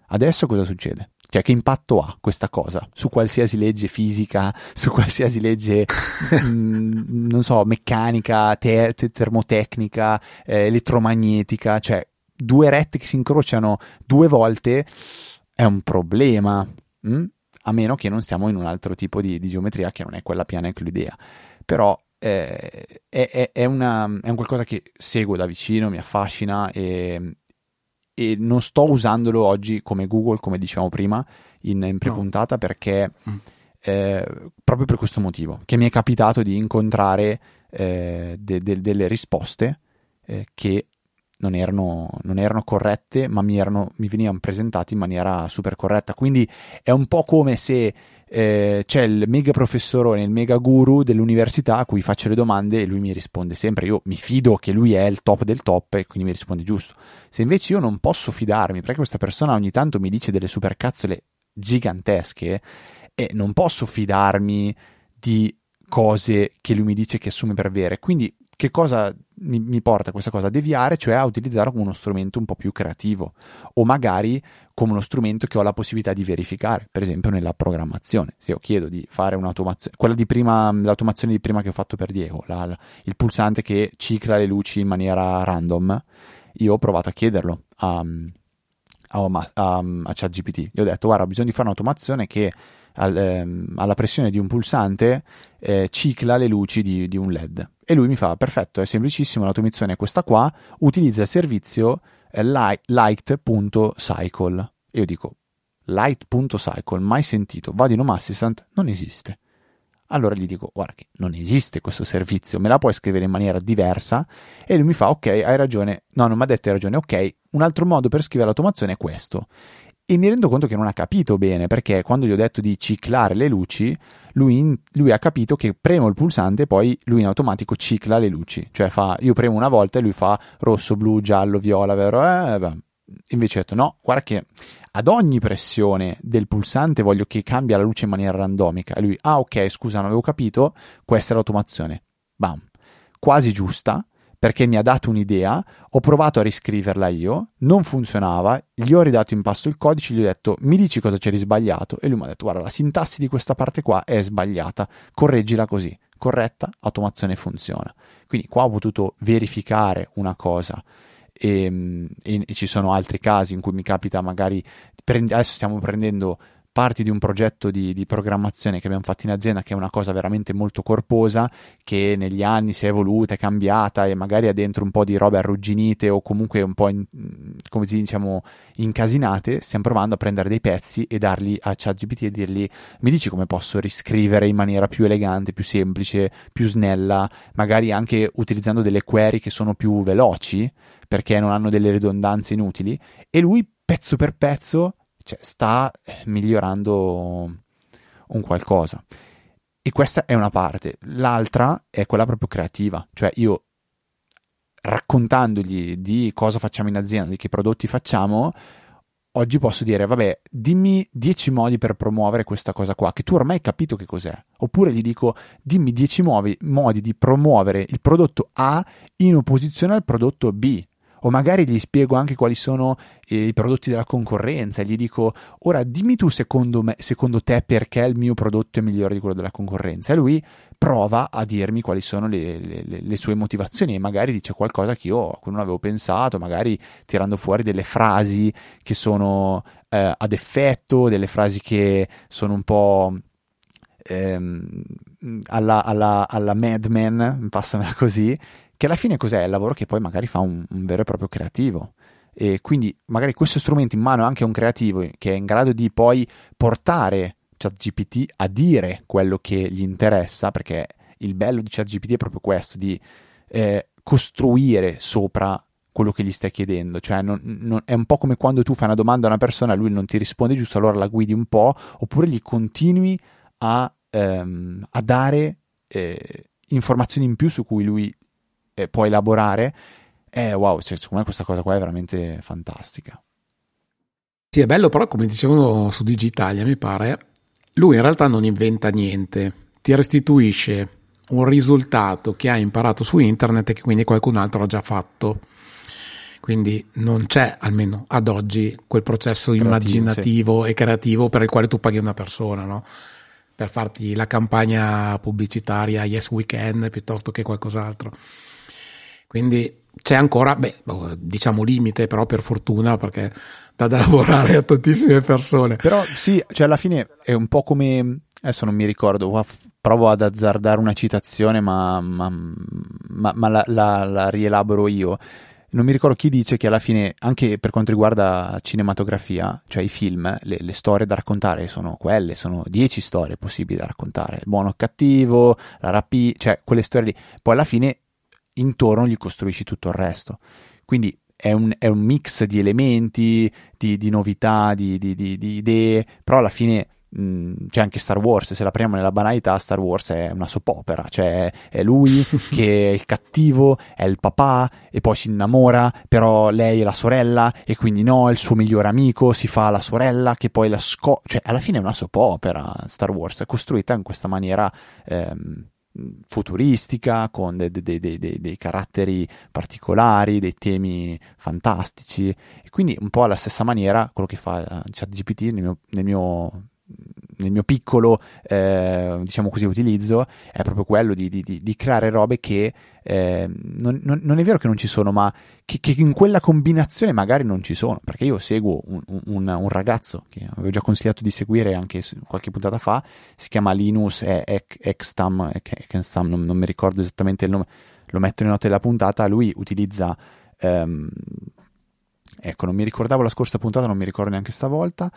Adesso cosa succede? Cioè, che impatto ha questa cosa su qualsiasi legge fisica, su qualsiasi legge, mh, mm, non so, meccanica, te- te- termotecnica, eh, elettromagnetica? Cioè, due rette che si incrociano due volte è un problema. Mh? Mm? A meno che non stiamo in un altro tipo di, di geometria che non è quella piana euclidea. Però eh, è, è, è, una, è, un qualcosa che seguo da vicino, mi affascina e, e non sto usandolo oggi come Google, come dicevamo prima in, in pre-puntata, no. perché mm. eh, proprio per questo motivo, che mi è capitato di incontrare eh, de, de, delle risposte eh, che non erano, non erano, corrette, ma mi, erano, mi venivano presentate in maniera super corretta. Quindi è un po' come se eh, c'è il mega professorone, il mega guru dell'università a cui faccio le domande e lui mi risponde sempre. Io mi fido che lui è il top del top e quindi mi risponde giusto. Se invece io non posso fidarmi perché questa persona ogni tanto mi dice delle supercazzole gigantesche e non posso fidarmi di cose che lui mi dice che assume per vere. Quindi che cosa mi, mi, porta questa cosa a deviare, cioè a utilizzarlo come uno strumento un po' più creativo o magari come uno strumento che ho la possibilità di verificare, per esempio nella programmazione. Se io chiedo di fare un'automazione, quella di prima, l'automazione di prima che ho fatto per Diego, la, la, il pulsante che cicla le luci in maniera random, io ho provato a chiederlo a, a, a, a ChatGPT. Gli ho detto, guarda, ho bisogno di fare un'automazione che al, ehm, alla pressione di un pulsante eh, cicla le luci di, di, un LED. E lui mi fa: Perfetto, è semplicissimo. L'automazione è questa qua. Utilizza il servizio eh, light.cycle. E io dico: Light.cycle, mai sentito. Vado in Home Assistant, non esiste. Allora gli dico, guarda che non esiste questo servizio, me la puoi scrivere in maniera diversa? E lui mi fa, ok, hai ragione. No, non mi ha detto hai ragione, ok, un altro modo per scrivere l'automazione è questo. E mi rendo conto che non ha capito bene, perché quando gli ho detto di ciclare le luci, lui, in, lui ha capito che premo il pulsante e poi lui in automatico cicla le luci. Cioè fa, io premo una volta e lui fa rosso, blu, giallo, viola, vero? Eh, invece ho detto no, guarda che ad ogni pressione del pulsante voglio che cambia la luce in maniera randomica. E lui, ah ok, scusa, non avevo capito, questa è l'automazione. Bam. Quasi giusta, perché mi ha dato un'idea, ho provato a riscriverla io, non funzionava, gli ho ridato in pasto il codice, gli ho detto mi dici cosa c'è di sbagliato e lui mi ha detto guarda la sintassi di questa parte qua è sbagliata, correggila così, corretta, automazione funziona. Quindi qua ho potuto verificare una cosa e, ehm, e, ci sono altri casi in cui mi capita magari, prend- adesso stiamo prendendo parti di un progetto di, di, programmazione che abbiamo fatto in azienda che è una cosa veramente molto corposa che negli anni si è evoluta, è cambiata e magari ha dentro un po' di robe arrugginite o comunque un po' in, come diciamo incasinate stiamo provando a prendere dei pezzi e darli a ChatGPT e dirgli mi dici come posso riscrivere in maniera più elegante, più semplice, più snella magari anche utilizzando delle query che sono più veloci perché non hanno delle ridondanze inutili? E lui pezzo per pezzo cioè, sta migliorando un qualcosa. E questa è una parte. L'altra è quella proprio creativa, cioè io raccontandogli di cosa facciamo in azienda, di che prodotti facciamo, oggi posso dire, vabbè, dimmi 10 modi per promuovere questa cosa qua, che tu ormai hai capito che cos'è. Oppure gli dico, dimmi 10 modi di promuovere il prodotto A in opposizione al prodotto B o magari gli spiego anche quali sono eh, i prodotti della concorrenza e gli dico ora dimmi tu secondo, me, secondo te perché il mio prodotto è migliore di quello della concorrenza? E lui prova a dirmi quali sono le, le, le sue motivazioni e magari dice qualcosa che io a cui non avevo pensato magari tirando fuori delle frasi che sono eh, ad effetto delle frasi che sono un po' ehm, alla, alla, alla Mad Men passamela così che alla fine cos'è? Il lavoro che poi magari fa un, un vero e proprio creativo. E quindi magari questo strumento in mano anche a un creativo che è in grado di poi portare ChatGPT a dire quello che gli interessa, perché il bello di ChatGPT è proprio questo, di eh, costruire sopra quello che gli stai chiedendo, cioè non, non, è un po' come quando tu fai una domanda a una persona e lui non ti risponde giusto, allora la guidi un po', oppure gli continui a, ehm, a dare eh, informazioni in più su cui lui eh, può elaborare, eh, wow, cioè, secondo me questa cosa qua è veramente fantastica. Sì, è bello, però come dicevano su Digitalia, mi pare, lui in realtà non inventa niente, ti restituisce un risultato che hai imparato su internet e che quindi qualcun altro ha già fatto. Quindi non c'è, almeno ad oggi, quel processo creativo, immaginativo sì. e creativo per il quale tu paghi una persona, no? Per farti la campagna pubblicitaria Yes Weekend piuttosto che qualcos'altro. Quindi c'è ancora, beh, boh, diciamo limite, però per fortuna perché dà da lavorare a tantissime persone. Però sì, cioè alla fine è un po' come, adesso non mi ricordo, provo ad azzardare una citazione ma, ma, ma, ma la, la, la rielaboro io. Non mi ricordo chi dice che alla fine, anche per quanto riguarda cinematografia, cioè i film, le, le, storie da raccontare sono quelle, sono dieci storie possibili da raccontare. Il buono o cattivo, la rapina, cioè quelle storie lì. Poi alla fine intorno gli costruisci tutto il resto. Quindi è un, è un mix di elementi, di, di novità, di, di, di, idee, però alla fine mh, c'è anche Star Wars, se la prendiamo nella banalità, Star Wars è una soap opera, cioè è lui che è il cattivo, è il papà e poi si innamora, però lei è la sorella e quindi no, il suo migliore amico si fa la sorella che poi la scopre, cioè alla fine è una soap opera Star Wars, è costruita in questa maniera... Ehm, futuristica, con dei, dei, dei, dei, caratteri particolari, dei temi fantastici. E quindi un po' alla stessa maniera quello che fa eh, ChatGPT nel mio, nel mio nel mio piccolo, eh, diciamo così, utilizzo è proprio quello di, di, di creare robe che eh, non, non, non, è vero che non ci sono, ma che, che, in quella combinazione magari non ci sono. Perché io seguo un, un, un ragazzo che avevo già consigliato di seguire anche qualche puntata fa, si chiama Linus Extam non, non mi ricordo esattamente il nome, lo metto nelle note della puntata. Lui utilizza. Um, ecco, non mi ricordavo la scorsa puntata, non mi ricordo neanche stavolta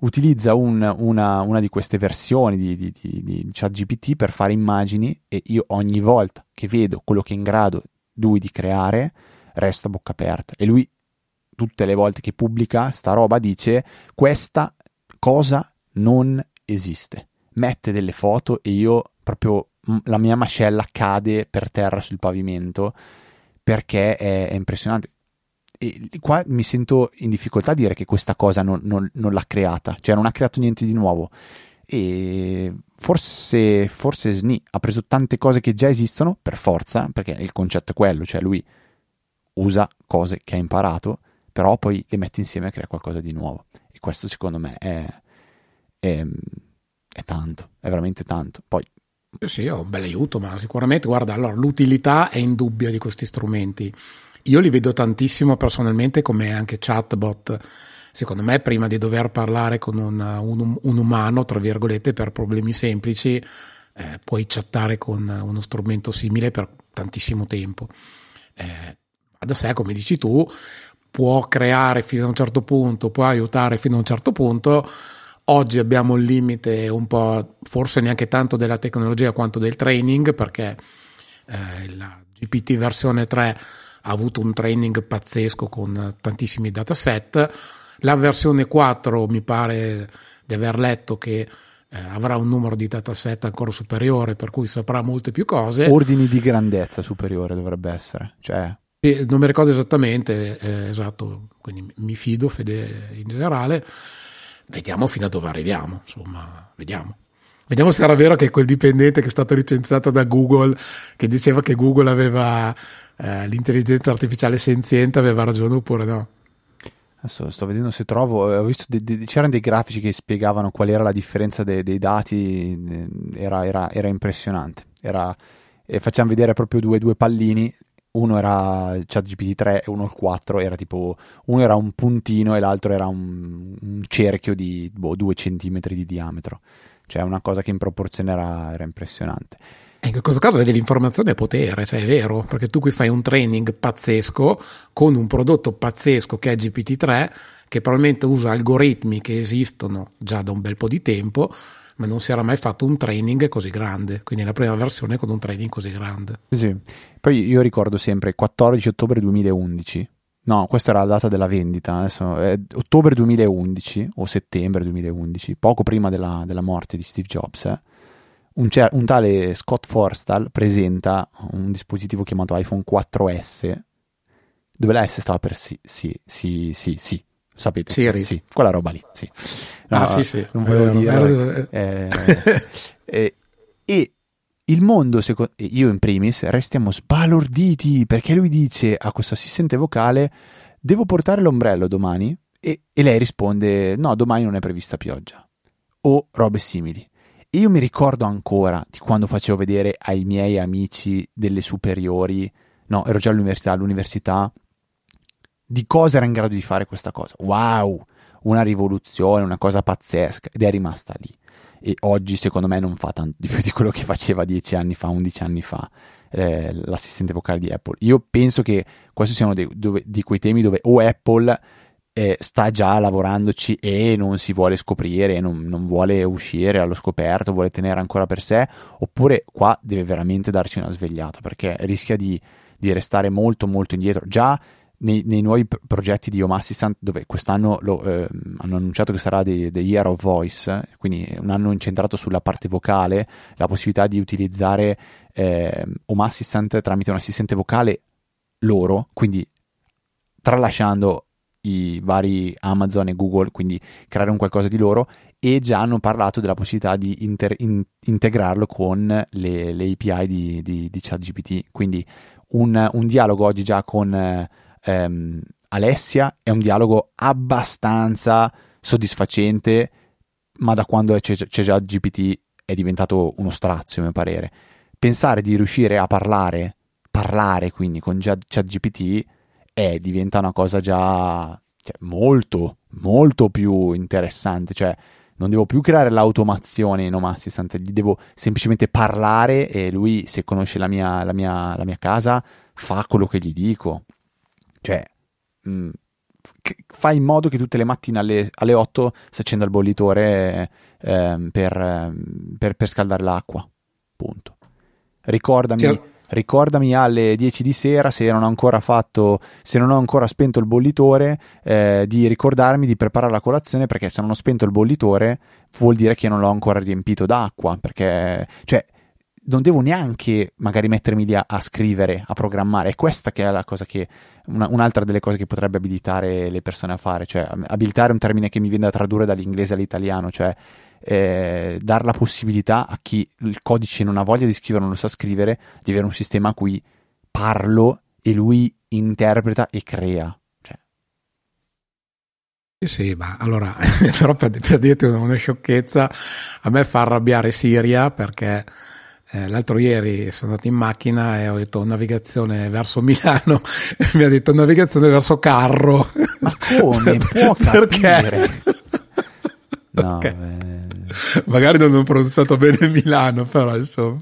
utilizza un, una, una, di queste versioni di, di, di, di ChatGPT per fare immagini e io ogni volta che vedo quello che è in grado lui di creare resto a bocca aperta. E lui tutte le volte che pubblica sta roba dice questa cosa non esiste. Mette delle foto e io proprio la mia mascella cade per terra sul pavimento perché è, è impressionante e qua mi sento in difficoltà a dire che questa cosa non, non, non, l'ha creata, cioè non ha creato niente di nuovo. E forse, forse SNI ha preso tante cose che già esistono per forza, perché il concetto è quello, cioè lui usa cose che ha imparato, però poi le mette insieme e crea qualcosa di nuovo. E questo secondo me è, è, è tanto, è veramente tanto. Poi sì, è un bel aiuto, ma sicuramente, guarda, allora, l'utilità è indubbia di questi strumenti. Io li vedo tantissimo personalmente come anche chatbot. Secondo me, prima di dover parlare con un, un, un umano, tra virgolette, per problemi semplici, eh, puoi chattare con uno strumento simile per tantissimo tempo. Eh, da sé, come dici tu, può creare fino a un certo punto, può aiutare fino a un certo punto. Oggi abbiamo il limite un po', forse neanche tanto della tecnologia quanto del training, perché eh, la GPT versione 3 ha avuto un training pazzesco con tantissimi dataset. La versione 4 mi pare di aver letto che eh, avrà un numero di dataset ancora superiore, per cui saprà molte più cose. Ordini di grandezza superiore dovrebbe essere. Cioè... non mi ricordo esattamente, eh, esatto, quindi mi fido, fede in generale. Vediamo fino a dove arriviamo, insomma, vediamo. Vediamo se era vero che quel dipendente che è stato licenziato da Google, che diceva che Google aveva eh, l'intelligenza artificiale senziente, aveva ragione oppure no. Adesso sto vedendo se trovo, eh, ho visto de, de, c'erano dei grafici che spiegavano qual era la differenza de, dei dati, era, era, era impressionante. Era, e facciamo vedere proprio due, due pallini, uno era ChatGPT 3 e uno il 4, era tipo, uno era un puntino e l'altro era un, un cerchio di boh, 2 cm di diametro cioè una cosa che in proporzione era, era impressionante. In questo caso vedi l'informazione è potere, cioè è vero, perché tu qui fai un training pazzesco con un prodotto pazzesco che è GPT-3, che probabilmente usa algoritmi che esistono già da un bel po' di tempo, ma non si era mai fatto un training così grande, quindi la prima versione con un training così grande. Sì, poi io ricordo sempre 14 ottobre 2011, No, questa era la data della vendita, adesso è ottobre 2011 o settembre 2011, poco prima della, della morte di Steve Jobs. Eh. Un, cer- un, tale Scott Forstall presenta un dispositivo chiamato iPhone 4S, dove la S stava per sì, sì, sì, sì, sì. Sapete? Siri. Sì, quella roba lì, sì. No, ah, sì, sì. Non volevo dire. Eh, eh, e il mondo, secondo, io in primis, restiamo sbalorditi perché lui dice a questo assistente vocale: Devo portare l'ombrello domani? E, e lei risponde: No, domani non è prevista pioggia. O robe simili. E io mi ricordo ancora di quando facevo vedere ai miei amici delle superiori, no, ero già all'università, all'università, di cosa era in grado di fare questa cosa. Wow! Una rivoluzione, una cosa pazzesca, ed è rimasta lì e oggi secondo me non fa tanto di più di quello che faceva dieci anni fa, undici anni fa eh, l'assistente vocale di Apple. Io penso che questi siano dei, dove, di quei temi dove o Apple eh, sta già lavorandoci e non si vuole scoprire, non, non, vuole uscire allo scoperto, vuole tenere ancora per sé, oppure qua deve veramente darsi una svegliata perché rischia di, di restare molto molto indietro. Già nei, nei, nuovi progetti di Home Assistant, dove quest'anno lo, eh, hanno annunciato che sarà The Year of Voice, quindi un anno incentrato sulla parte vocale, la possibilità di utilizzare eh, Home Assistant tramite un assistente vocale loro, quindi tralasciando i vari Amazon e Google, quindi creare un qualcosa di loro e già hanno parlato della possibilità di inter- in- integrarlo con le, le API di, di, di ChatGPT, quindi un, un, dialogo oggi già con eh, ehm, Alessia è un dialogo abbastanza soddisfacente, ma da quando c'è, c'è già GPT è diventato uno strazio, a mio parere. Pensare di riuscire a parlare, parlare quindi con ChatGPT, è, diventa una cosa già cioè, molto, molto più interessante. Cioè, non devo più creare l'automazione in Home Assistant, gli devo semplicemente parlare e lui, se conosce la mia, la mia, la mia casa, fa quello che gli dico. Cioè, mh, mm, fai in modo che tutte le mattine alle, alle 8 si accenda il bollitore eh, per, per, per, scaldare l'acqua. Punto. Ricordami. Ricordami alle 10 di sera se non ho ancora fatto se non ho ancora spento il bollitore eh, di ricordarmi di preparare la colazione perché se non ho spento il bollitore vuol dire che non l'ho ancora riempito d'acqua perché cioè non devo neanche magari mettermi lì a, a, scrivere, a programmare. È questa che è la cosa che, una, un'altra delle cose che potrebbe abilitare le persone a fare, cioè abilitare un termine che mi viene da tradurre dall'inglese all'italiano, cioè eh, dare la possibilità a chi il codice non ha voglia di scrivere, non lo sa scrivere, di avere un sistema a cui parlo e lui interpreta e crea. Cioè. Sì, sì, ma allora, però per, per dirti una sciocchezza, a me fa arrabbiare Siria perché eh, l'altro ieri sono andato in macchina e ho detto navigazione verso Milano e mi ha detto navigazione verso Carro. Ma come? Può Perché? No, okay. Magari non ho pronunciato bene Milano, però insomma.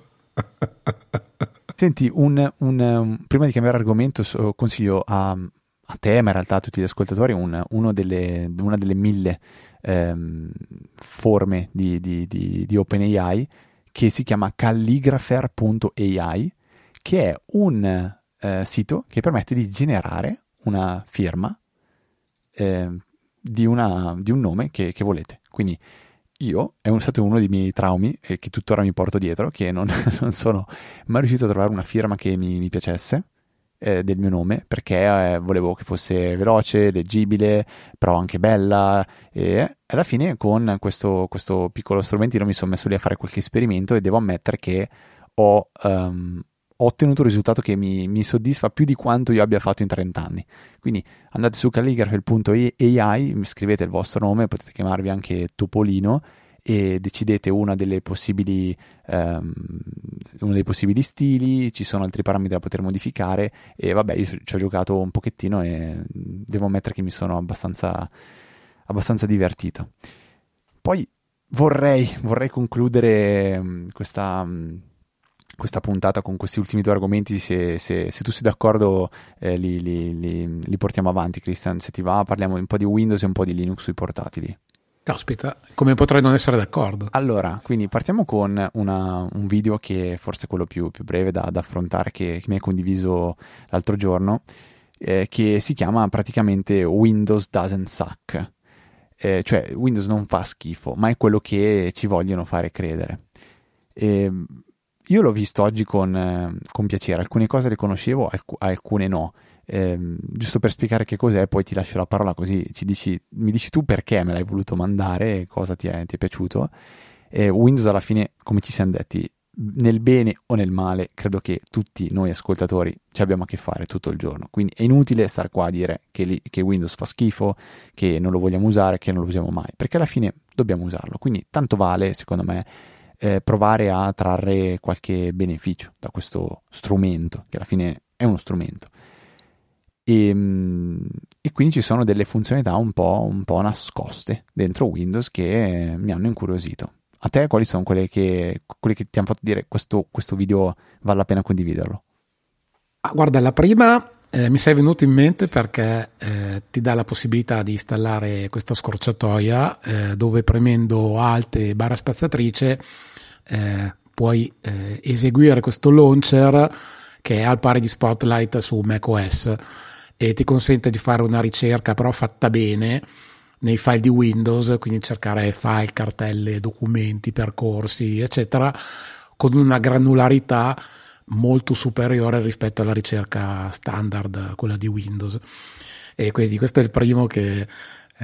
Senti, un, un, um, prima di cambiare argomento, consiglio a, a, te, ma in realtà a tutti gli ascoltatori, un, delle, una delle mille ehm, forme di, di, di, di OpenAI che si chiama calligrapher.ai, che è un eh, sito che permette di generare una firma eh, di, una, di, un nome che, che, volete. Quindi io, è stato uno dei miei traumi e che tuttora mi porto dietro, che non, non sono mai riuscito a trovare una firma che mi, mi piacesse eh, del mio nome perché eh, volevo che fosse veloce, leggibile, però anche bella e alla fine con questo, questo piccolo strumentino mi sono messo lì a fare qualche esperimento e devo ammettere che ho, um, ho ottenuto un risultato che mi, mi, soddisfa più di quanto io abbia fatto in 30 anni. Quindi andate su calligraphy.ai, scrivete il vostro nome, potete chiamarvi anche Topolino e decidete una delle possibili, um, uno dei possibili stili, ci sono altri parametri da poter modificare e vabbè io ci ho giocato un pochettino e devo ammettere che mi sono abbastanza, abbastanza divertito. Poi vorrei, vorrei concludere um, questa... Um, questa puntata con questi ultimi due argomenti, se, se, se tu sei d'accordo eh, li, li, li, li, portiamo avanti, Christian, se ti va parliamo un po' di Windows e un po' di Linux sui portatili. Caspita, come potrei non essere d'accordo? Allora, quindi partiamo con una, un video che forse è quello più, più breve da, da affrontare, che, che, mi hai condiviso l'altro giorno, eh, che si chiama praticamente Windows doesn't suck. Eh, cioè, Windows non fa schifo, ma è quello che ci vogliono fare credere. E io l'ho visto oggi con, eh, con piacere, alcune cose le conoscevo, alc- alcune no eh, giusto per spiegare che cos'è, poi ti lascio la parola così dici, mi dici tu perché me l'hai voluto mandare e cosa ti è, ti è piaciuto. Eh, Windows alla fine, come ci siamo detti, nel bene o nel male, credo che tutti noi ascoltatori ci abbiamo a che fare tutto il giorno. Quindi è inutile stare qua a dire che, li, che, Windows fa schifo, che non lo vogliamo usare, che non lo usiamo mai, perché alla fine dobbiamo usarlo. Quindi tanto vale, secondo me, eh, provare a trarre qualche beneficio da questo strumento, che alla fine è uno strumento. E, ehm, e, quindi ci sono delle funzionalità un po', un po', nascoste dentro Windows che mi hanno incuriosito. A te quali sono quelle che, quelle che ti hanno fatto dire questo, questo video vale la pena condividerlo? Ah, guarda, la prima eh, mi sei venuto in mente perché eh, ti dà la possibilità di installare questa scorciatoia eh, dove premendo Alt e barra spaziatrice eh, puoi eh, eseguire questo launcher che è al pari di Spotlight su macOS e ti consente di fare una ricerca però fatta bene nei file di Windows, quindi cercare file, cartelle, documenti, percorsi, eccetera, con una granularità molto superiore rispetto alla ricerca standard, quella di Windows. E quindi questo è il primo che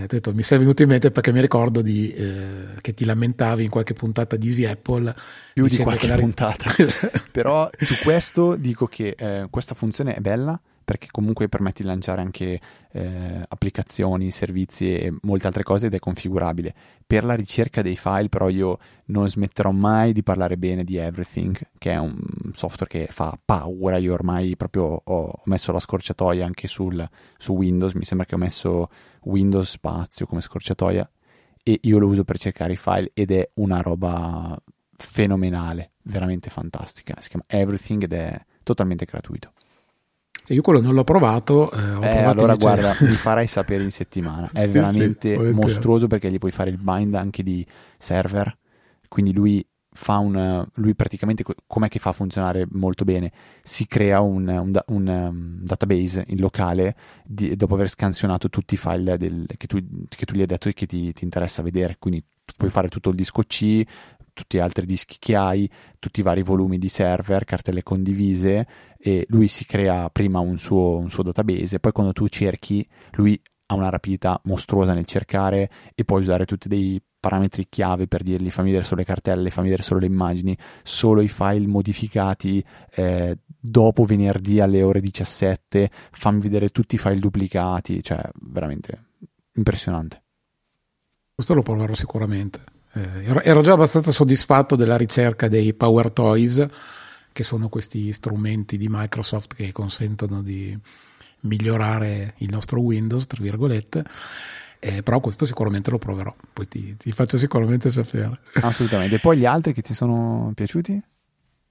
eh, detto, mi sei venuto in mente perché mi ricordo di, eh, che ti lamentavi in qualche puntata di Easy Apple. Più di qualche la... puntata. Però su questo dico che eh, questa funzione è bella perché comunque permette di lanciare anche eh, applicazioni, servizi e molte altre cose ed è configurabile. Per la ricerca dei file però io non smetterò mai di parlare bene di Everything, che è un software che fa paura, io ormai proprio ho, messo la scorciatoia anche sul, su Windows, mi sembra che ho messo Windows spazio come scorciatoia e io lo uso per cercare i file ed è una roba fenomenale, veramente fantastica. Si chiama Everything ed è totalmente gratuito. Io quello non l'ho provato. Eh, eh allora invece... guarda, mi farai sapere in settimana. È sì, veramente sì, mostruoso perché gli puoi fare il bind anche di server. Quindi lui fa un. Lui praticamente com'è che fa a funzionare molto bene? Si crea un, un, un um, database in locale di, dopo aver scansionato tutti i file del, che, tu, che, tu, gli hai detto e che ti, ti interessa vedere. Quindi puoi fare tutto il disco C, tutti gli altri dischi che hai, tutti i vari volumi di server, cartelle condivise e lui si crea prima un suo, un suo database, poi quando tu cerchi lui ha una rapidità mostruosa nel cercare e puoi usare tutti dei parametri chiave per dirgli fammi vedere solo le cartelle, fammi vedere solo le immagini, solo i file modificati eh, dopo venerdì alle ore 17, fammi vedere tutti i file duplicati, cioè veramente impressionante. Questo lo proverò sicuramente. Eh, ero già abbastanza soddisfatto della ricerca dei Power Toys, che sono questi strumenti di Microsoft che consentono di migliorare il nostro Windows, tra virgolette. Eh, però questo sicuramente lo proverò, poi ti, ti faccio sicuramente sapere. Assolutamente. E poi gli altri che ti sono piaciuti?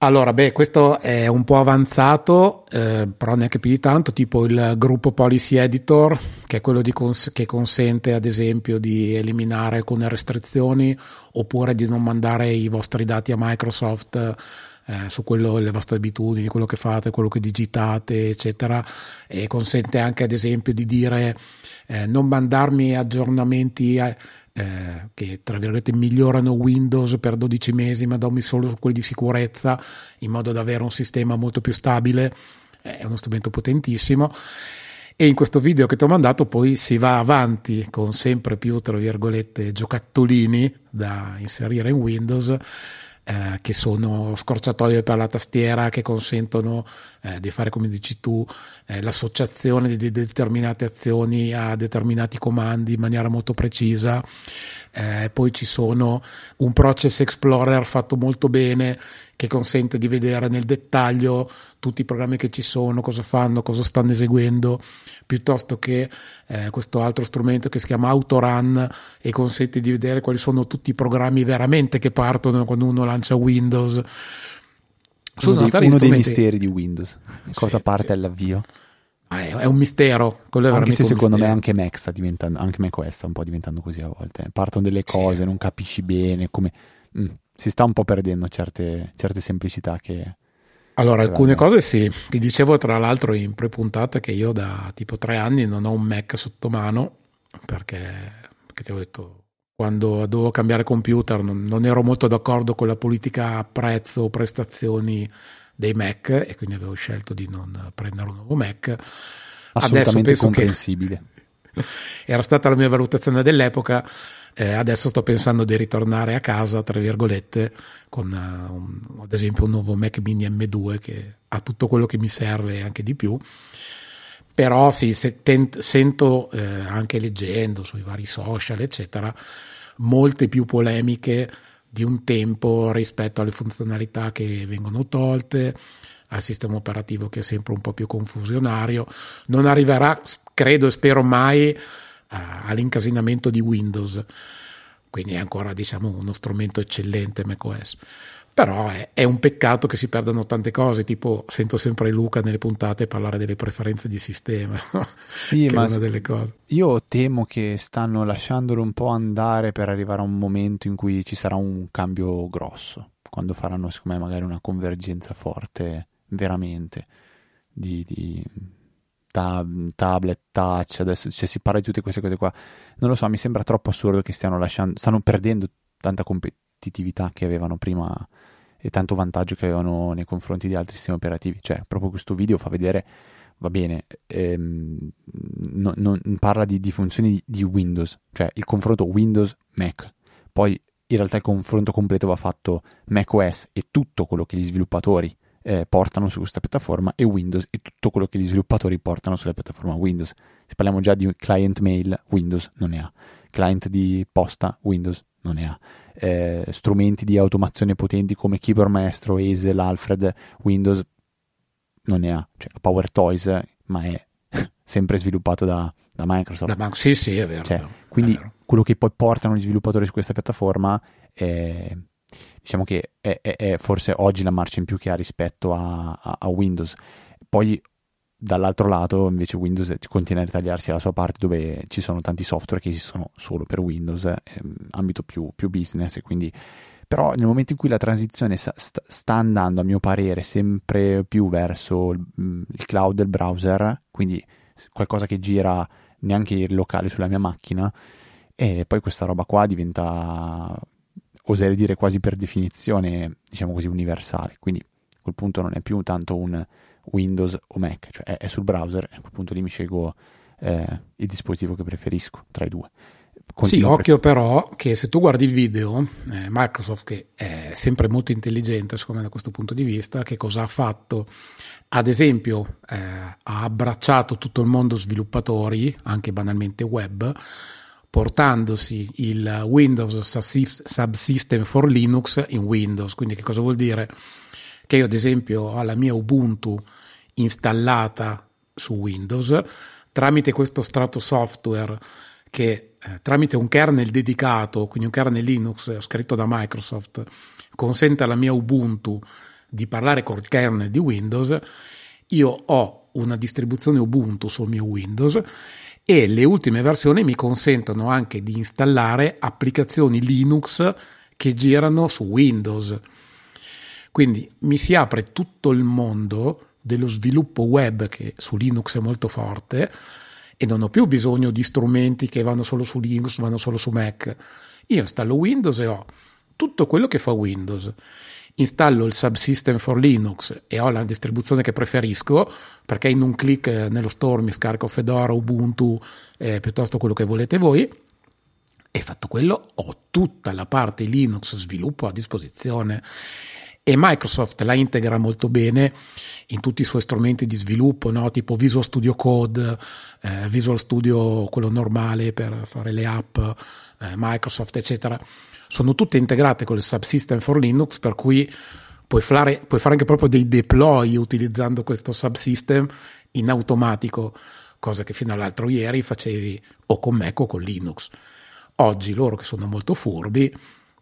Allora, beh, questo è un po' avanzato, eh, però neanche più di tanto, tipo il gruppo Policy Editor, che è quello cons- che consente ad esempio di eliminare alcune restrizioni oppure di non mandare i vostri dati a Microsoft eh, su quello, le vostre abitudini, quello che fate, quello che digitate, eccetera, e consente anche ad esempio di dire eh, non mandarmi aggiornamenti eh, che tra virgolette migliorano Windows per 12 mesi, ma dammi solo su quelli di sicurezza in modo da avere un sistema molto più stabile. È uno strumento potentissimo. E in questo video che ti ho mandato poi si va avanti con sempre più, tra virgolette, giocattolini da inserire in Windows eh, che sono scorciatoie per la tastiera che consentono eh, di fare, come dici tu, eh, l'associazione di determinate azioni a determinati comandi in maniera molto precisa. Eh, poi ci sono un Process Explorer fatto molto bene che consente di vedere nel dettaglio tutti i programmi che ci sono, cosa fanno, cosa stanno eseguendo, piuttosto che eh, questo altro strumento che si chiama Autorun e consente di vedere quali sono tutti i programmi veramente che partono quando uno lancia Windows. Sono uno, dei, uno dei misteri di Windows, cosa sì, parte sì. all'avvio. Ah, è, un mistero. Quello è anche se secondo mistero. me anche Mac sta diventando, anche macOS sta un po' diventando così a volte. Partono delle cose, sì. non capisci bene come... Mm, si sta un po' perdendo certe, certe semplicità che... Allora, alcune cose sì. Ti dicevo tra l'altro in pre-puntata che io da tipo tre anni non ho un Mac sotto mano perché, perché ti ho detto quando dovevo cambiare computer non, non ero molto d'accordo con la politica prezzo prestazioni dei Mac e quindi avevo scelto di non prendere un nuovo Mac. Adesso penso comprensibile. Che era stata la mia valutazione dell'epoca. Eh, adesso sto pensando di ritornare a casa, tra virgolette, con uh, un, ad esempio un nuovo Mac Mini M2 che ha tutto quello che mi serve e anche di più. Però sì, se tent- sento eh, anche leggendo sui vari social, eccetera, molte più polemiche di un tempo rispetto alle funzionalità che vengono tolte, al sistema operativo che è sempre un po' più confusionario. Non arriverà, credo e spero mai, all'incasinamento di Windows. Quindi è ancora diciamo, uno strumento eccellente macOS. Però è, è, un peccato che si perdano tante cose, tipo sento sempre Luca nelle puntate parlare delle preferenze di sistema. Sì, ma io temo che stanno lasciandolo un po' andare per arrivare a un momento in cui ci sarà un cambio grosso, quando faranno secondo me magari una convergenza forte veramente di, di tab, tablet, touch, adesso cioè, si parla di tutte queste cose qua. Non lo so, mi sembra troppo assurdo che stiano lasciando, stanno perdendo tanta competitività che avevano prima e tanto vantaggio che avevano nei confronti di altri sistemi operativi. Cioè, proprio questo video fa vedere, va bene, ehm, non, non, parla di, di funzioni di, di, Windows, cioè il confronto Windows-Mac. Poi in realtà il confronto completo va fatto macOS e tutto quello che gli sviluppatori eh, portano su questa piattaforma e Windows e tutto quello che gli sviluppatori portano sulla piattaforma Windows. Se parliamo già di client mail, Windows non ne ha. Client di posta, Windows non ne ha. Eh, strumenti di automazione potenti come Keyboard Maestro, Hazel, Alfred, Windows non ne ha. Cioè, Power Toys, ma è sempre sviluppato da, da Microsoft. Da, sì, sì, è vero. Cioè, è vero quindi è vero. quello che poi portano gli sviluppatori su questa piattaforma è diciamo che è, è, è, forse oggi la marcia in più che ha rispetto a, a, a Windows. Poi dall'altro lato invece Windows continua a ritagliarsi la sua parte dove ci sono tanti software che esistono solo per Windows, ehm, ambito più, più, business quindi però nel momento in cui la transizione sta, andando a mio parere sempre più verso il, il, cloud del browser, quindi qualcosa che gira neanche il locale sulla mia macchina e poi questa roba qua diventa oserei dire quasi per definizione diciamo così universale, quindi a quel punto non è più tanto un Windows o Mac, cioè è, sul browser a quel punto lì mi scelgo eh, il dispositivo che preferisco tra i due. Continuo sì, occhio però che se tu guardi il video, eh, Microsoft che è sempre molto intelligente secondo me da questo punto di vista, che cosa ha fatto? Ad esempio eh, ha abbracciato tutto il mondo sviluppatori, anche banalmente web, portandosi il Windows Subsystem for Linux in Windows. Quindi che cosa vuol dire? Che io ad esempio ho la mia Ubuntu installata su Windows tramite questo strato software che eh, tramite un kernel dedicato, quindi un kernel Linux scritto da Microsoft, consente alla mia Ubuntu di parlare col kernel di Windows, io ho una distribuzione Ubuntu sul mio Windows e le ultime versioni mi consentono anche di installare applicazioni Linux che girano su Windows. Quindi mi si apre tutto il mondo dello sviluppo web che su Linux è molto forte e non ho più bisogno di strumenti che vanno solo su Linux, vanno solo su Mac. Io installo Windows e ho tutto quello che fa Windows. Installo il subsystem for Linux e ho la distribuzione che preferisco perché in un clic eh, nello store mi scarico Fedora, Ubuntu, eh, piuttosto quello che volete voi. E fatto quello, ho tutta la parte Linux sviluppo a disposizione e Microsoft la integra molto bene in tutti i suoi strumenti di sviluppo, no? tipo Visual Studio Code, eh, Visual Studio quello normale per fare le app, eh, Microsoft, eccetera. Sono tutte integrate con il subsystem for Linux, per cui puoi fare, puoi fare anche proprio dei deploy utilizzando questo subsystem in automatico, cosa che fino all'altro ieri facevi o con Mac o con Linux. Oggi loro che sono molto furbi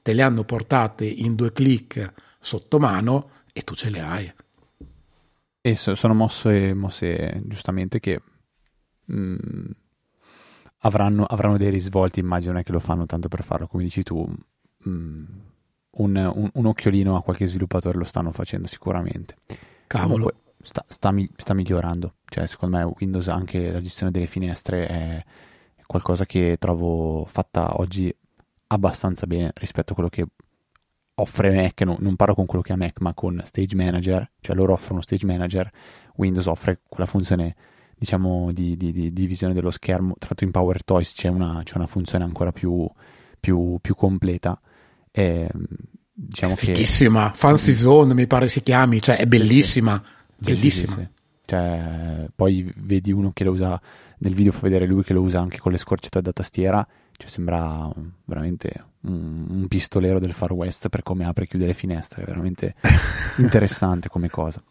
te le hanno portate in due clic sotto mano e tu ce le hai. E sono mosse, mosse giustamente che mh, mm, avranno, avranno, dei risvolti, immagino che lo fanno tanto per farlo, come dici tu. Mh, mm, un, un, un, occhiolino a qualche sviluppatore lo stanno facendo sicuramente. Cavolo. sta, sta, sta, migliorando. Cioè, secondo me Windows anche la gestione delle finestre è qualcosa che trovo fatta oggi abbastanza bene rispetto a quello che offre Mac, no, non parlo con quello che ha Mac, ma con Stage Manager, cioè loro offrono Stage Manager, Windows offre quella funzione diciamo di, di, di, di visione dello schermo, tra l'altro in PowerToys c'è una, c'è una funzione ancora più, più, più completa. E, diciamo è fighissima, che... Fancy Zone mi pare si chiami, cioè è bellissima, sì, bellissima. Sì, sì, cioè, poi vedi uno che lo usa, nel video fa vedere lui che lo usa anche con le scorciatoie da tastiera cioè, sembra veramente un, un, pistolero del Far West per come apre e chiude le finestre, è veramente interessante come cosa.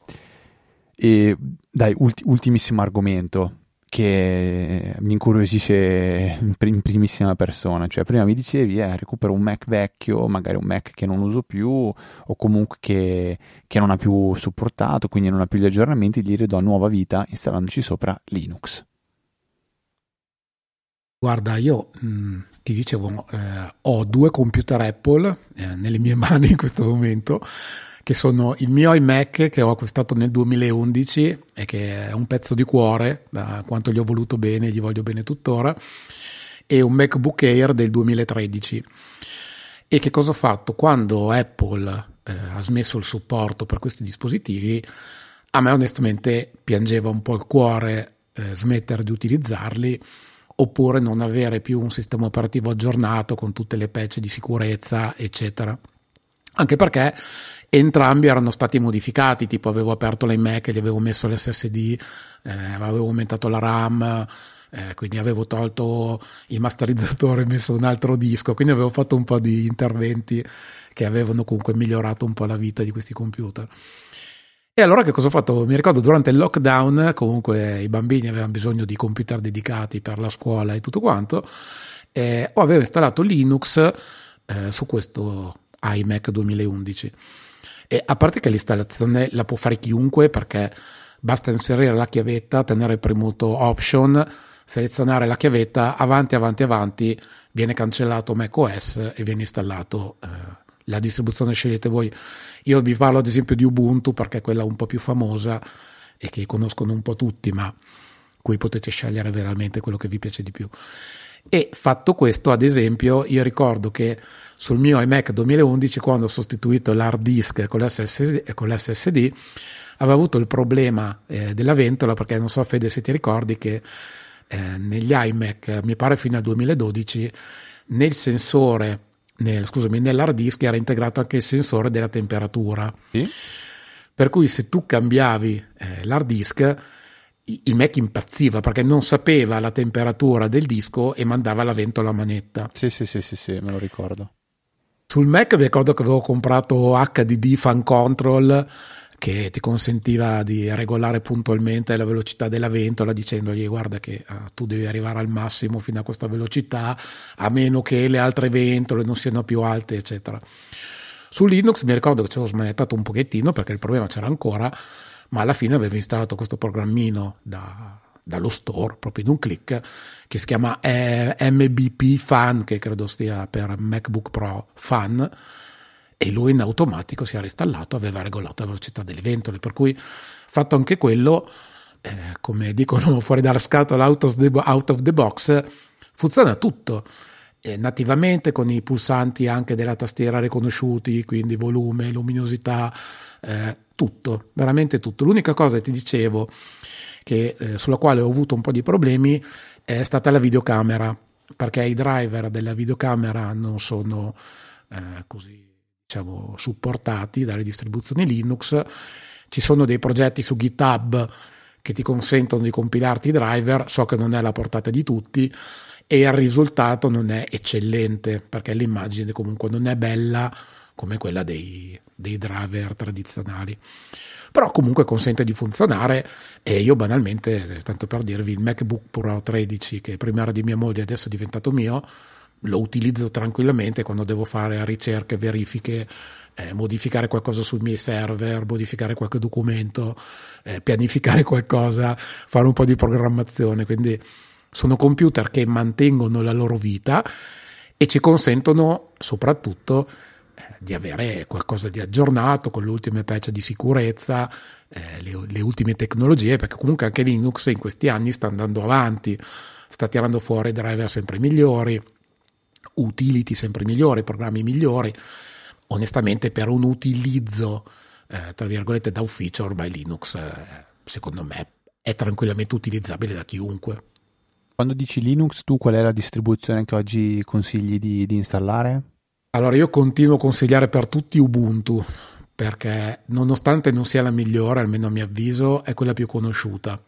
E dai, ulti, ultimissimo argomento che mi incuriosisce in primissima persona, cioè prima mi dicevi eh, recupero un Mac vecchio, magari un Mac che non uso più o comunque che, che non ha più supportato, quindi non ha più gli aggiornamenti, gli ridò nuova vita installandoci sopra Linux. Guarda, io mh, mm, ti dicevo, eh, ho due computer Apple eh, nelle mie mani in questo momento, che sono il mio iMac che ho acquistato nel 2011 e che è un pezzo di cuore, da quanto gli ho voluto bene, gli voglio bene tuttora, e un MacBook Air del 2013. E che cosa ho fatto? Quando Apple eh, ha smesso il supporto per questi dispositivi, a me onestamente piangeva un po' il cuore eh, smettere di utilizzarli oppure non avere più un sistema operativo aggiornato con tutte le patch di sicurezza, eccetera. Anche perché entrambi erano stati modificati, tipo avevo aperto l'iMac gli avevo messo l'SSD, eh, avevo aumentato la RAM, eh, quindi avevo tolto il masterizzatore e messo un altro disco, quindi avevo fatto un po' di interventi che avevano comunque migliorato un po' la vita di questi computer. E allora che cosa ho fatto? Mi ricordo durante il lockdown, comunque i bambini avevano bisogno di computer dedicati per la scuola e tutto quanto, e avevo installato Linux eh, su questo iMac 2011. E a parte che l'installazione la può fare chiunque perché basta inserire la chiavetta, tenere premuto option, selezionare la chiavetta, avanti, avanti, avanti, viene cancellato macOS e viene installato eh, la distribuzione scegliete voi. Io vi parlo ad esempio di Ubuntu perché è quella un po' più famosa e che conoscono un po' tutti, ma qui potete scegliere veramente quello che vi piace di più. E fatto questo, ad esempio, io ricordo che sul mio iMac 2011, quando ho sostituito l'hard disk con l'SSD, con l'SSD avevo avuto il problema eh, della ventola, perché non so Fede se ti ricordi che eh, negli iMac, mi pare fino al 2012, nel sensore, nel, scusami, nell'hard disk era integrato anche il sensore della temperatura. Sì. Per cui se tu cambiavi eh, l'hard disk, il Mac impazziva perché non sapeva la temperatura del disco e mandava la ventola a manetta. Sì, sì, sì, sì, sì, me lo ricordo. Sul Mac mi ricordo che avevo comprato HDD Fan Control che ti consentiva di regolare puntualmente la velocità della ventola dicendogli guarda che uh, tu devi arrivare al massimo fino a questa velocità a meno che le altre ventole non siano più alte eccetera. Su Linux mi ricordo che ci avevo smanettato un pochettino perché il problema c'era ancora ma alla fine avevo installato questo programmino da, dallo store proprio in un clic che si chiama eh, MBP Fan che credo stia per MacBook Pro Fan e lui in automatico si era installato aveva regolato la velocità delle ventole per cui fatto anche quello eh, come dicono fuori dalla scatola out of the, box funziona tutto eh, nativamente con i pulsanti anche della tastiera riconosciuti quindi volume luminosità eh, tutto, veramente tutto. L'unica cosa che ti dicevo, che, eh, sulla quale ho avuto un po' di problemi, è stata la videocamera, perché i driver della videocamera non sono eh, così diciamo, supportati dalle distribuzioni Linux. Ci sono dei progetti su GitHub che ti consentono di compilarti i driver, so che non è alla portata di tutti e il risultato non è eccellente perché l'immagine comunque non è bella come quella dei, dei driver tradizionali però comunque consente di funzionare e io banalmente, tanto per dirvi, il MacBook Pro 13 che prima era di mia moglie adesso è diventato mio, lo utilizzo tranquillamente quando devo fare ricerche, verifiche, eh, modificare qualcosa sui miei server, modificare qualche documento, eh, pianificare qualcosa, fare un po' di programmazione, quindi sono computer che mantengono la loro vita e ci consentono soprattutto di avere qualcosa di aggiornato con le ultime patch di sicurezza, eh, le, le, ultime tecnologie, perché comunque anche Linux in questi anni sta andando avanti, sta tirando fuori driver sempre migliori, utility sempre migliori, programmi migliori. Onestamente per un utilizzo, eh, tra virgolette, da ufficio, ormai Linux, eh, secondo me, è tranquillamente utilizzabile da chiunque. Quando dici Linux, tu qual è la distribuzione che oggi consigli di, di installare? Allora io continuo a consigliare per tutti Ubuntu perché nonostante non sia la migliore, almeno a mio avviso, è quella più conosciuta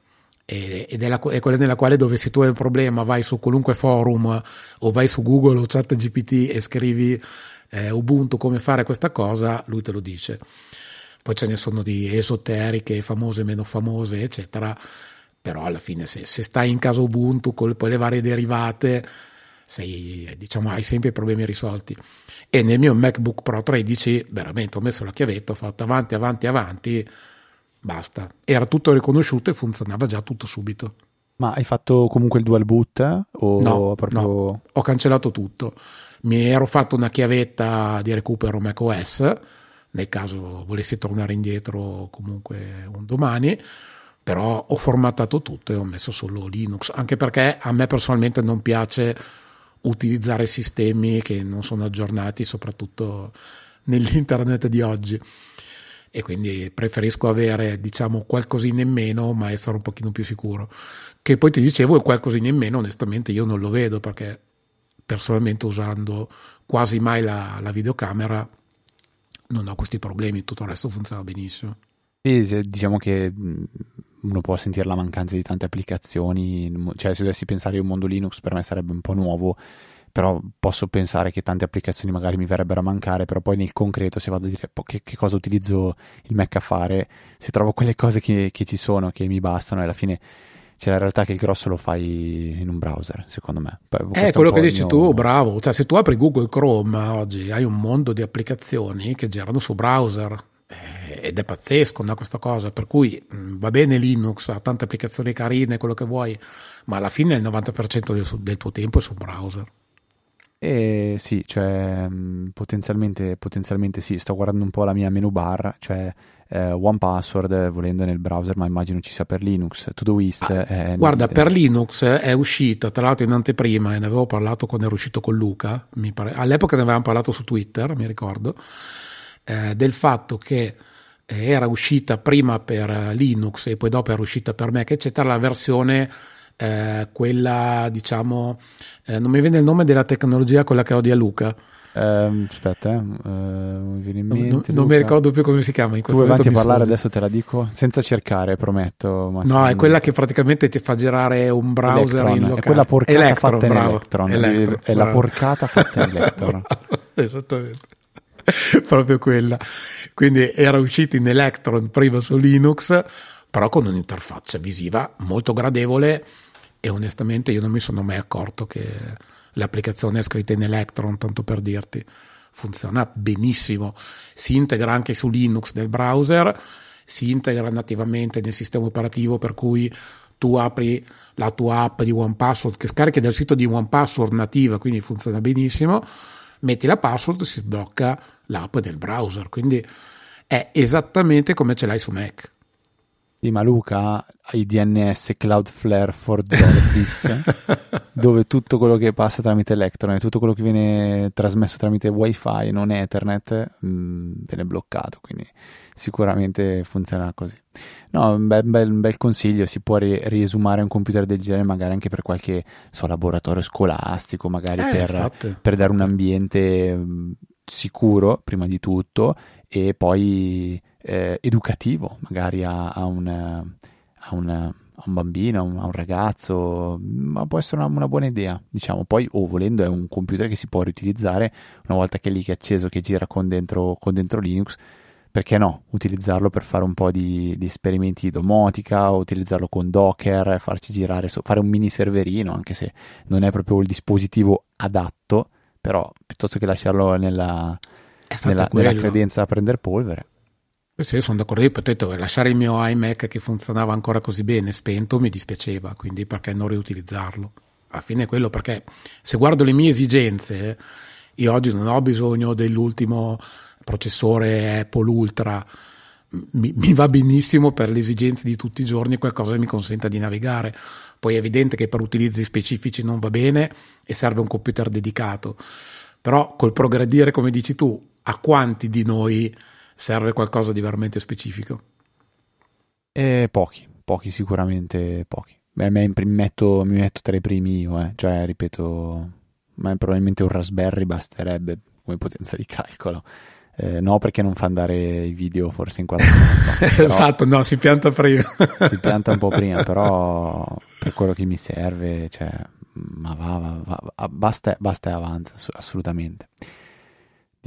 ed è, la, è, quella nella quale dove se tu hai un problema vai su qualunque forum o vai su Google o ChatGPT e scrivi eh, Ubuntu come fare questa cosa, lui te lo dice. Poi ce ne sono di esoteriche, famose, meno famose, eccetera, però alla fine se, se stai in casa Ubuntu con poi le varie derivate, sei, diciamo, hai sempre i problemi risolti e nel mio MacBook Pro 13 veramente ho messo la chiavetta, ho fatto avanti, avanti, avanti, basta. Era tutto riconosciuto e funzionava già tutto subito. Ma hai fatto comunque il dual boot? O no, proprio... no, ho cancellato tutto. Mi ero fatto una chiavetta di recupero macOS, nel caso volessi tornare indietro comunque un domani, però ho formattato tutto e ho messo solo Linux, anche perché a me personalmente non piace utilizzare sistemi che non sono aggiornati, soprattutto nell'internet di oggi. E quindi preferisco avere, diciamo, qualcosina in meno, ma essere un pochino più sicuro. Che poi ti dicevo, il qualcosina in meno, onestamente, io non lo vedo perché personalmente usando quasi mai la, la videocamera non ho questi problemi, tutto il resto funziona benissimo. Sì, diciamo che uno può sentire la mancanza di tante applicazioni, cioè se dovessi pensare a un mondo Linux per me sarebbe un po' nuovo, però posso pensare che tante applicazioni magari mi verrebbero a mancare, però poi nel concreto se vado a dire che, che cosa utilizzo il Mac a fare, se trovo quelle cose che, che ci sono, che mi bastano, e alla fine c'è la realtà che il grosso lo fai in un browser, secondo me. È quello che dici mio... tu, bravo. Cioè, se tu apri Google Chrome oggi hai un mondo di applicazioni che girano su browser ed è pazzesco no, questa cosa, per cui mh, va bene Linux, ha tante applicazioni carine, quello che vuoi, ma alla fine il 90% del, del tuo tempo è su browser. Eh sì, cioè potenzialmente, potenzialmente sì, sto guardando un po' la mia menu bar, cioè eh, One Password volendo nel browser, ma immagino ci sia per Linux, Todoist. Ah, è, guarda, per Linux è uscita, tra l'altro in anteprima, e ne avevo parlato quando ero uscito con Luca, pare, all'epoca ne avevamo parlato su Twitter, mi ricordo, eh, del fatto che era uscita prima per Linux e poi dopo era uscita per Mac, eccetera, la versione eh, quella diciamo, eh, non mi viene il nome della tecnologia, quella che odia Luca. Uh, aspetta, uh, mi viene in mente. Non, non mi ricordo più come si chiama. In questo tu avanti a parlare, adesso te la dico senza cercare, prometto. no, è quella che praticamente ti fa girare un browser Electron, in locale. È quella porcata Electron, fatta bravo. in Electron. Electron, è bravo. la porcata fatta in Electron. Esattamente. Proprio quella. Quindi era uscita in Electron prima su Linux, però con un'interfaccia visiva molto gradevole e onestamente io non mi sono mai accorto che l'applicazione è scritta in Electron, tanto per dirti. Funziona benissimo, si integra anche su Linux nel browser, si integra nativamente nel sistema operativo per cui tu apri la tua app di OnePassword che scarichi dal sito di OnePassword nativa, quindi funziona benissimo, metti la password, si sblocca l'app del browser, quindi è esattamente come ce l'hai su Mac. Sì, ma Luca ha i DNS Cloudflare for Zorzis, dove tutto quello che passa tramite Electron tutto quello che viene trasmesso tramite Wi-Fi, non Ethernet, mh, viene bloccato, quindi sicuramente funziona così. No, un bel, bel, bel consiglio, si può ri- riesumare un computer del genere magari anche per qualche so, laboratorio scolastico, magari Eh, per, per dare un ambiente mh, sicuro prima di tutto e poi eh, educativo magari a, a, un, a, un, a un bambino, a un, un ragazzo, ma può essere una, una buona idea, diciamo. Poi, o volendo, è un computer che si può riutilizzare una volta che è lì che è acceso, che gira con dentro, con dentro Linux. Perché no? Utilizzarlo per fare un po' di, di esperimenti di domotica, utilizzarlo con Docker, farci girare, fare un mini serverino, anche se non è proprio il dispositivo adatto, però piuttosto che lasciarlo nella, nella, nella credenza a prendere polvere. Eh Sì, sono d'accordo. Io potevo lasciare il mio iMac che funzionava ancora così bene spento mi dispiaceva, quindi perché non riutilizzarlo? Alla fine è quello perché se guardo le mie esigenze, eh, io oggi non ho bisogno dell'ultimo processore Apple Ultra, mi, mi va benissimo per le esigenze di tutti i giorni qualcosa che mi consenta di navigare. Poi è evidente che per utilizzi specifici non va bene e serve un computer dedicato. Però col progredire, come dici tu, a quanti di noi serve qualcosa di veramente specifico? E pochi, pochi sicuramente pochi. Beh, mi, metto, mi metto tra i primi io, eh. cioè ripeto, ma probabilmente un Raspberry basterebbe come potenza di calcolo. Eh, no, perché non fa andare i video forse in 4K. però esatto, no, si pianta prima. Si pianta un po' prima, però per quello che mi serve, cioè, ma va, va, va, va, basta, basta e avanza, ass- assolutamente.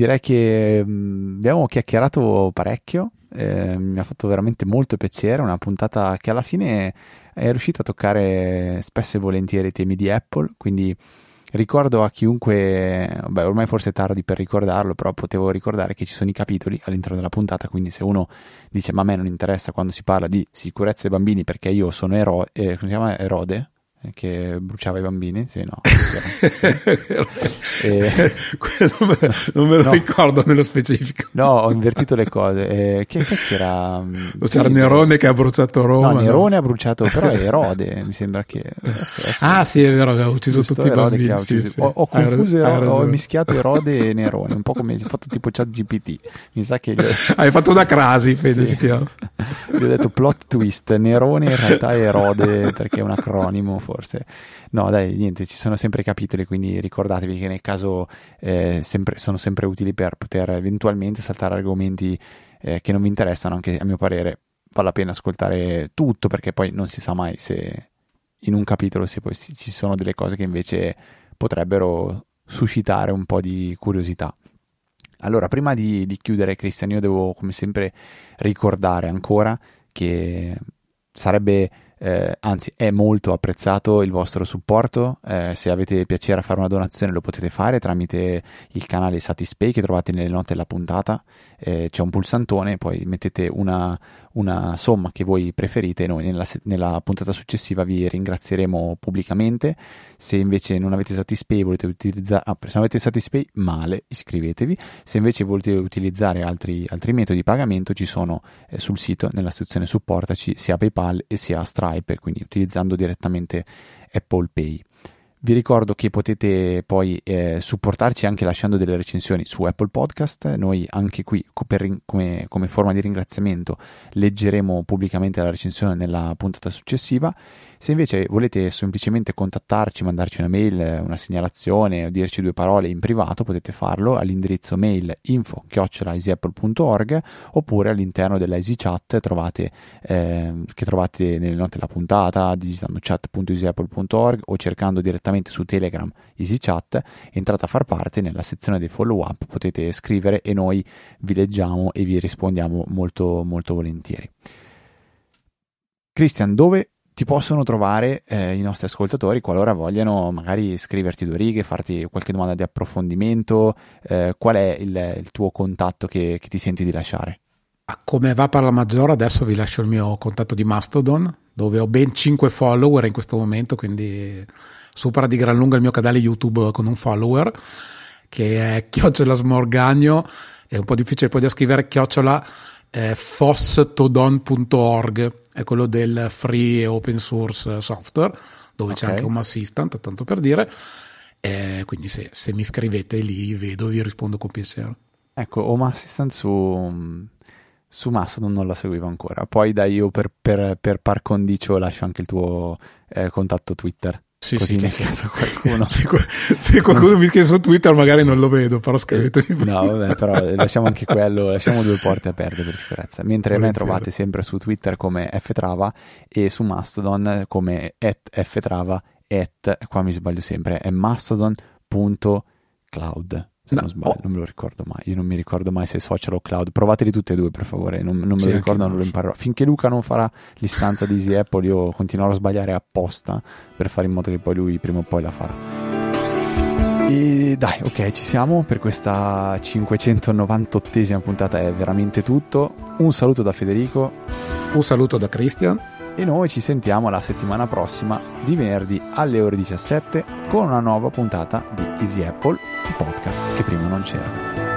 Direi che mh, abbiamo chiacchierato parecchio, eh, mi ha fatto veramente molto piacere, una puntata che alla fine è riuscita a toccare spesso e volentieri i temi di Apple, quindi ricordo a chiunque, beh ormai forse è tardi per ricordarlo, però potevo ricordare che ci sono i capitoli all'interno della puntata, quindi se uno dice ma a me non interessa quando si parla di sicurezza ai bambini perché io sono Ero- eh? Erode, che bruciava i bambini, sì no. Sì. E- non me, non me lo No. ricordo nello specifico. No, ho invertito le cose. Eh, che, che c'era? mm, C'era sì, Nerone che ha bruciato Roma. No, Nerone ha bruciato, però è Erode, mi sembra che... adesso- adesso- Ah, sì, è vero, ha ucciso tutti i bambini. che sì, ucciso- sì. Ho, ho confuso, Erode- ho mischiato Erode e Nerone, un po' come ho fatto tipo chat GPT. Mi sa che Hai fatto una crasi, Fede, Sì. si chiama. gli ho detto plot twist, Nerone in realtà è Erode perché è un acronimo forse. No, dai, niente, ci sono sempre capitoli, quindi ricordatevi che nel caso eh, sempre- sono sempre utili per poter eventualmente saltare argomenti eh, che non vi interessano, anche a mio parere vale la pena ascoltare tutto perché poi non si sa mai se in un capitolo si poi- ci sono delle cose che invece potrebbero suscitare un po' di curiosità. Allora, prima di, di chiudere, Cristian, io devo come sempre ricordare ancora che sarebbe eh, anzi è molto apprezzato il vostro supporto, eh, se avete piacere a fare una donazione lo potete fare tramite il canale Satispay che trovate nelle note della puntata, eh, c'è un pulsantone, poi mettete una, una somma che voi preferite noi nella, nella, puntata successiva vi ringrazieremo pubblicamente. Se invece non avete Satispay volete utilizzare, ah, se non avete Satispay male, iscrivetevi. Se invece volete utilizzare altri, altri metodi di pagamento ci sono eh, sul sito nella sezione supportaci sia PayPal e sia Stripe, quindi utilizzando direttamente Apple Pay. Vi ricordo che potete poi eh, supportarci anche lasciando delle recensioni su Apple Podcast. Noi anche qui, per, come, come forma di ringraziamento, leggeremo pubblicamente la recensione nella puntata successiva se invece volete semplicemente contattarci, mandarci una mail, una segnalazione o dirci due parole in privato, potete farlo all'indirizzo mail info-easyapple.org oppure all'interno della EasyChat trovate, eh, che trovate nelle note della puntata digitando chat.easyapple.org o cercando direttamente su Telegram EasyChat, entrate a far parte nella sezione dei follow up, potete scrivere e noi vi leggiamo e vi rispondiamo molto molto volentieri. Christian, dove ti possono trovare eh, i nostri ascoltatori qualora vogliano magari scriverti due righe, farti qualche domanda di approfondimento, eh, qual è il, il tuo contatto che, che, ti senti di lasciare? Come va per la maggiore, adesso vi lascio il mio contatto di Mastodon, dove ho ben 5 follower in questo momento, quindi supera di gran lunga il mio canale YouTube con un follower, che è Chiocciola Smorgagno, è un po' difficile poi da scrivere Chiocciola eh, fosstodon.org è quello del free e open source software, dove okay. c'è anche un assistant, tanto per dire. Eh, quindi se, se, mi scrivete lì, vedo vi rispondo con piacere. Ecco, Home Assistant su, su Mastodon non la seguivo ancora. Poi da io per, per, per par condicio lascio anche il tuo eh, contatto Twitter. Sì, Così sì, nel sì. caso qualcuno. se, se qualcuno mi scrive su Twitter magari non lo vedo, però scrivetemi. No, vabbè, però lasciamo anche quello, lasciamo due porte aperte per sicurezza. Mentre me trovate sempre su Twitter come ftrava e su Mastodon come ftrava, at, qua mi sbaglio sempre, è mastodon.cloud se no, non sbaglio, oh. non me lo ricordo mai. Io non mi ricordo mai se social o cloud. Provateli tutte e due, per favore. Non, non me sì, lo ricordo, non lo imparerò. Finché Luca non farà l'istanza di Easy Apple, io continuerò a sbagliare apposta per fare in modo che poi lui prima o poi la farà. E dai, ok, ci siamo per questa 598esima puntata. È veramente tutto. Un saluto da Federico. Un saluto da Christian e noi ci sentiamo la settimana prossima di venerdì alle ore 17 con una nuova puntata di Easy Apple, il podcast che prima non c'era.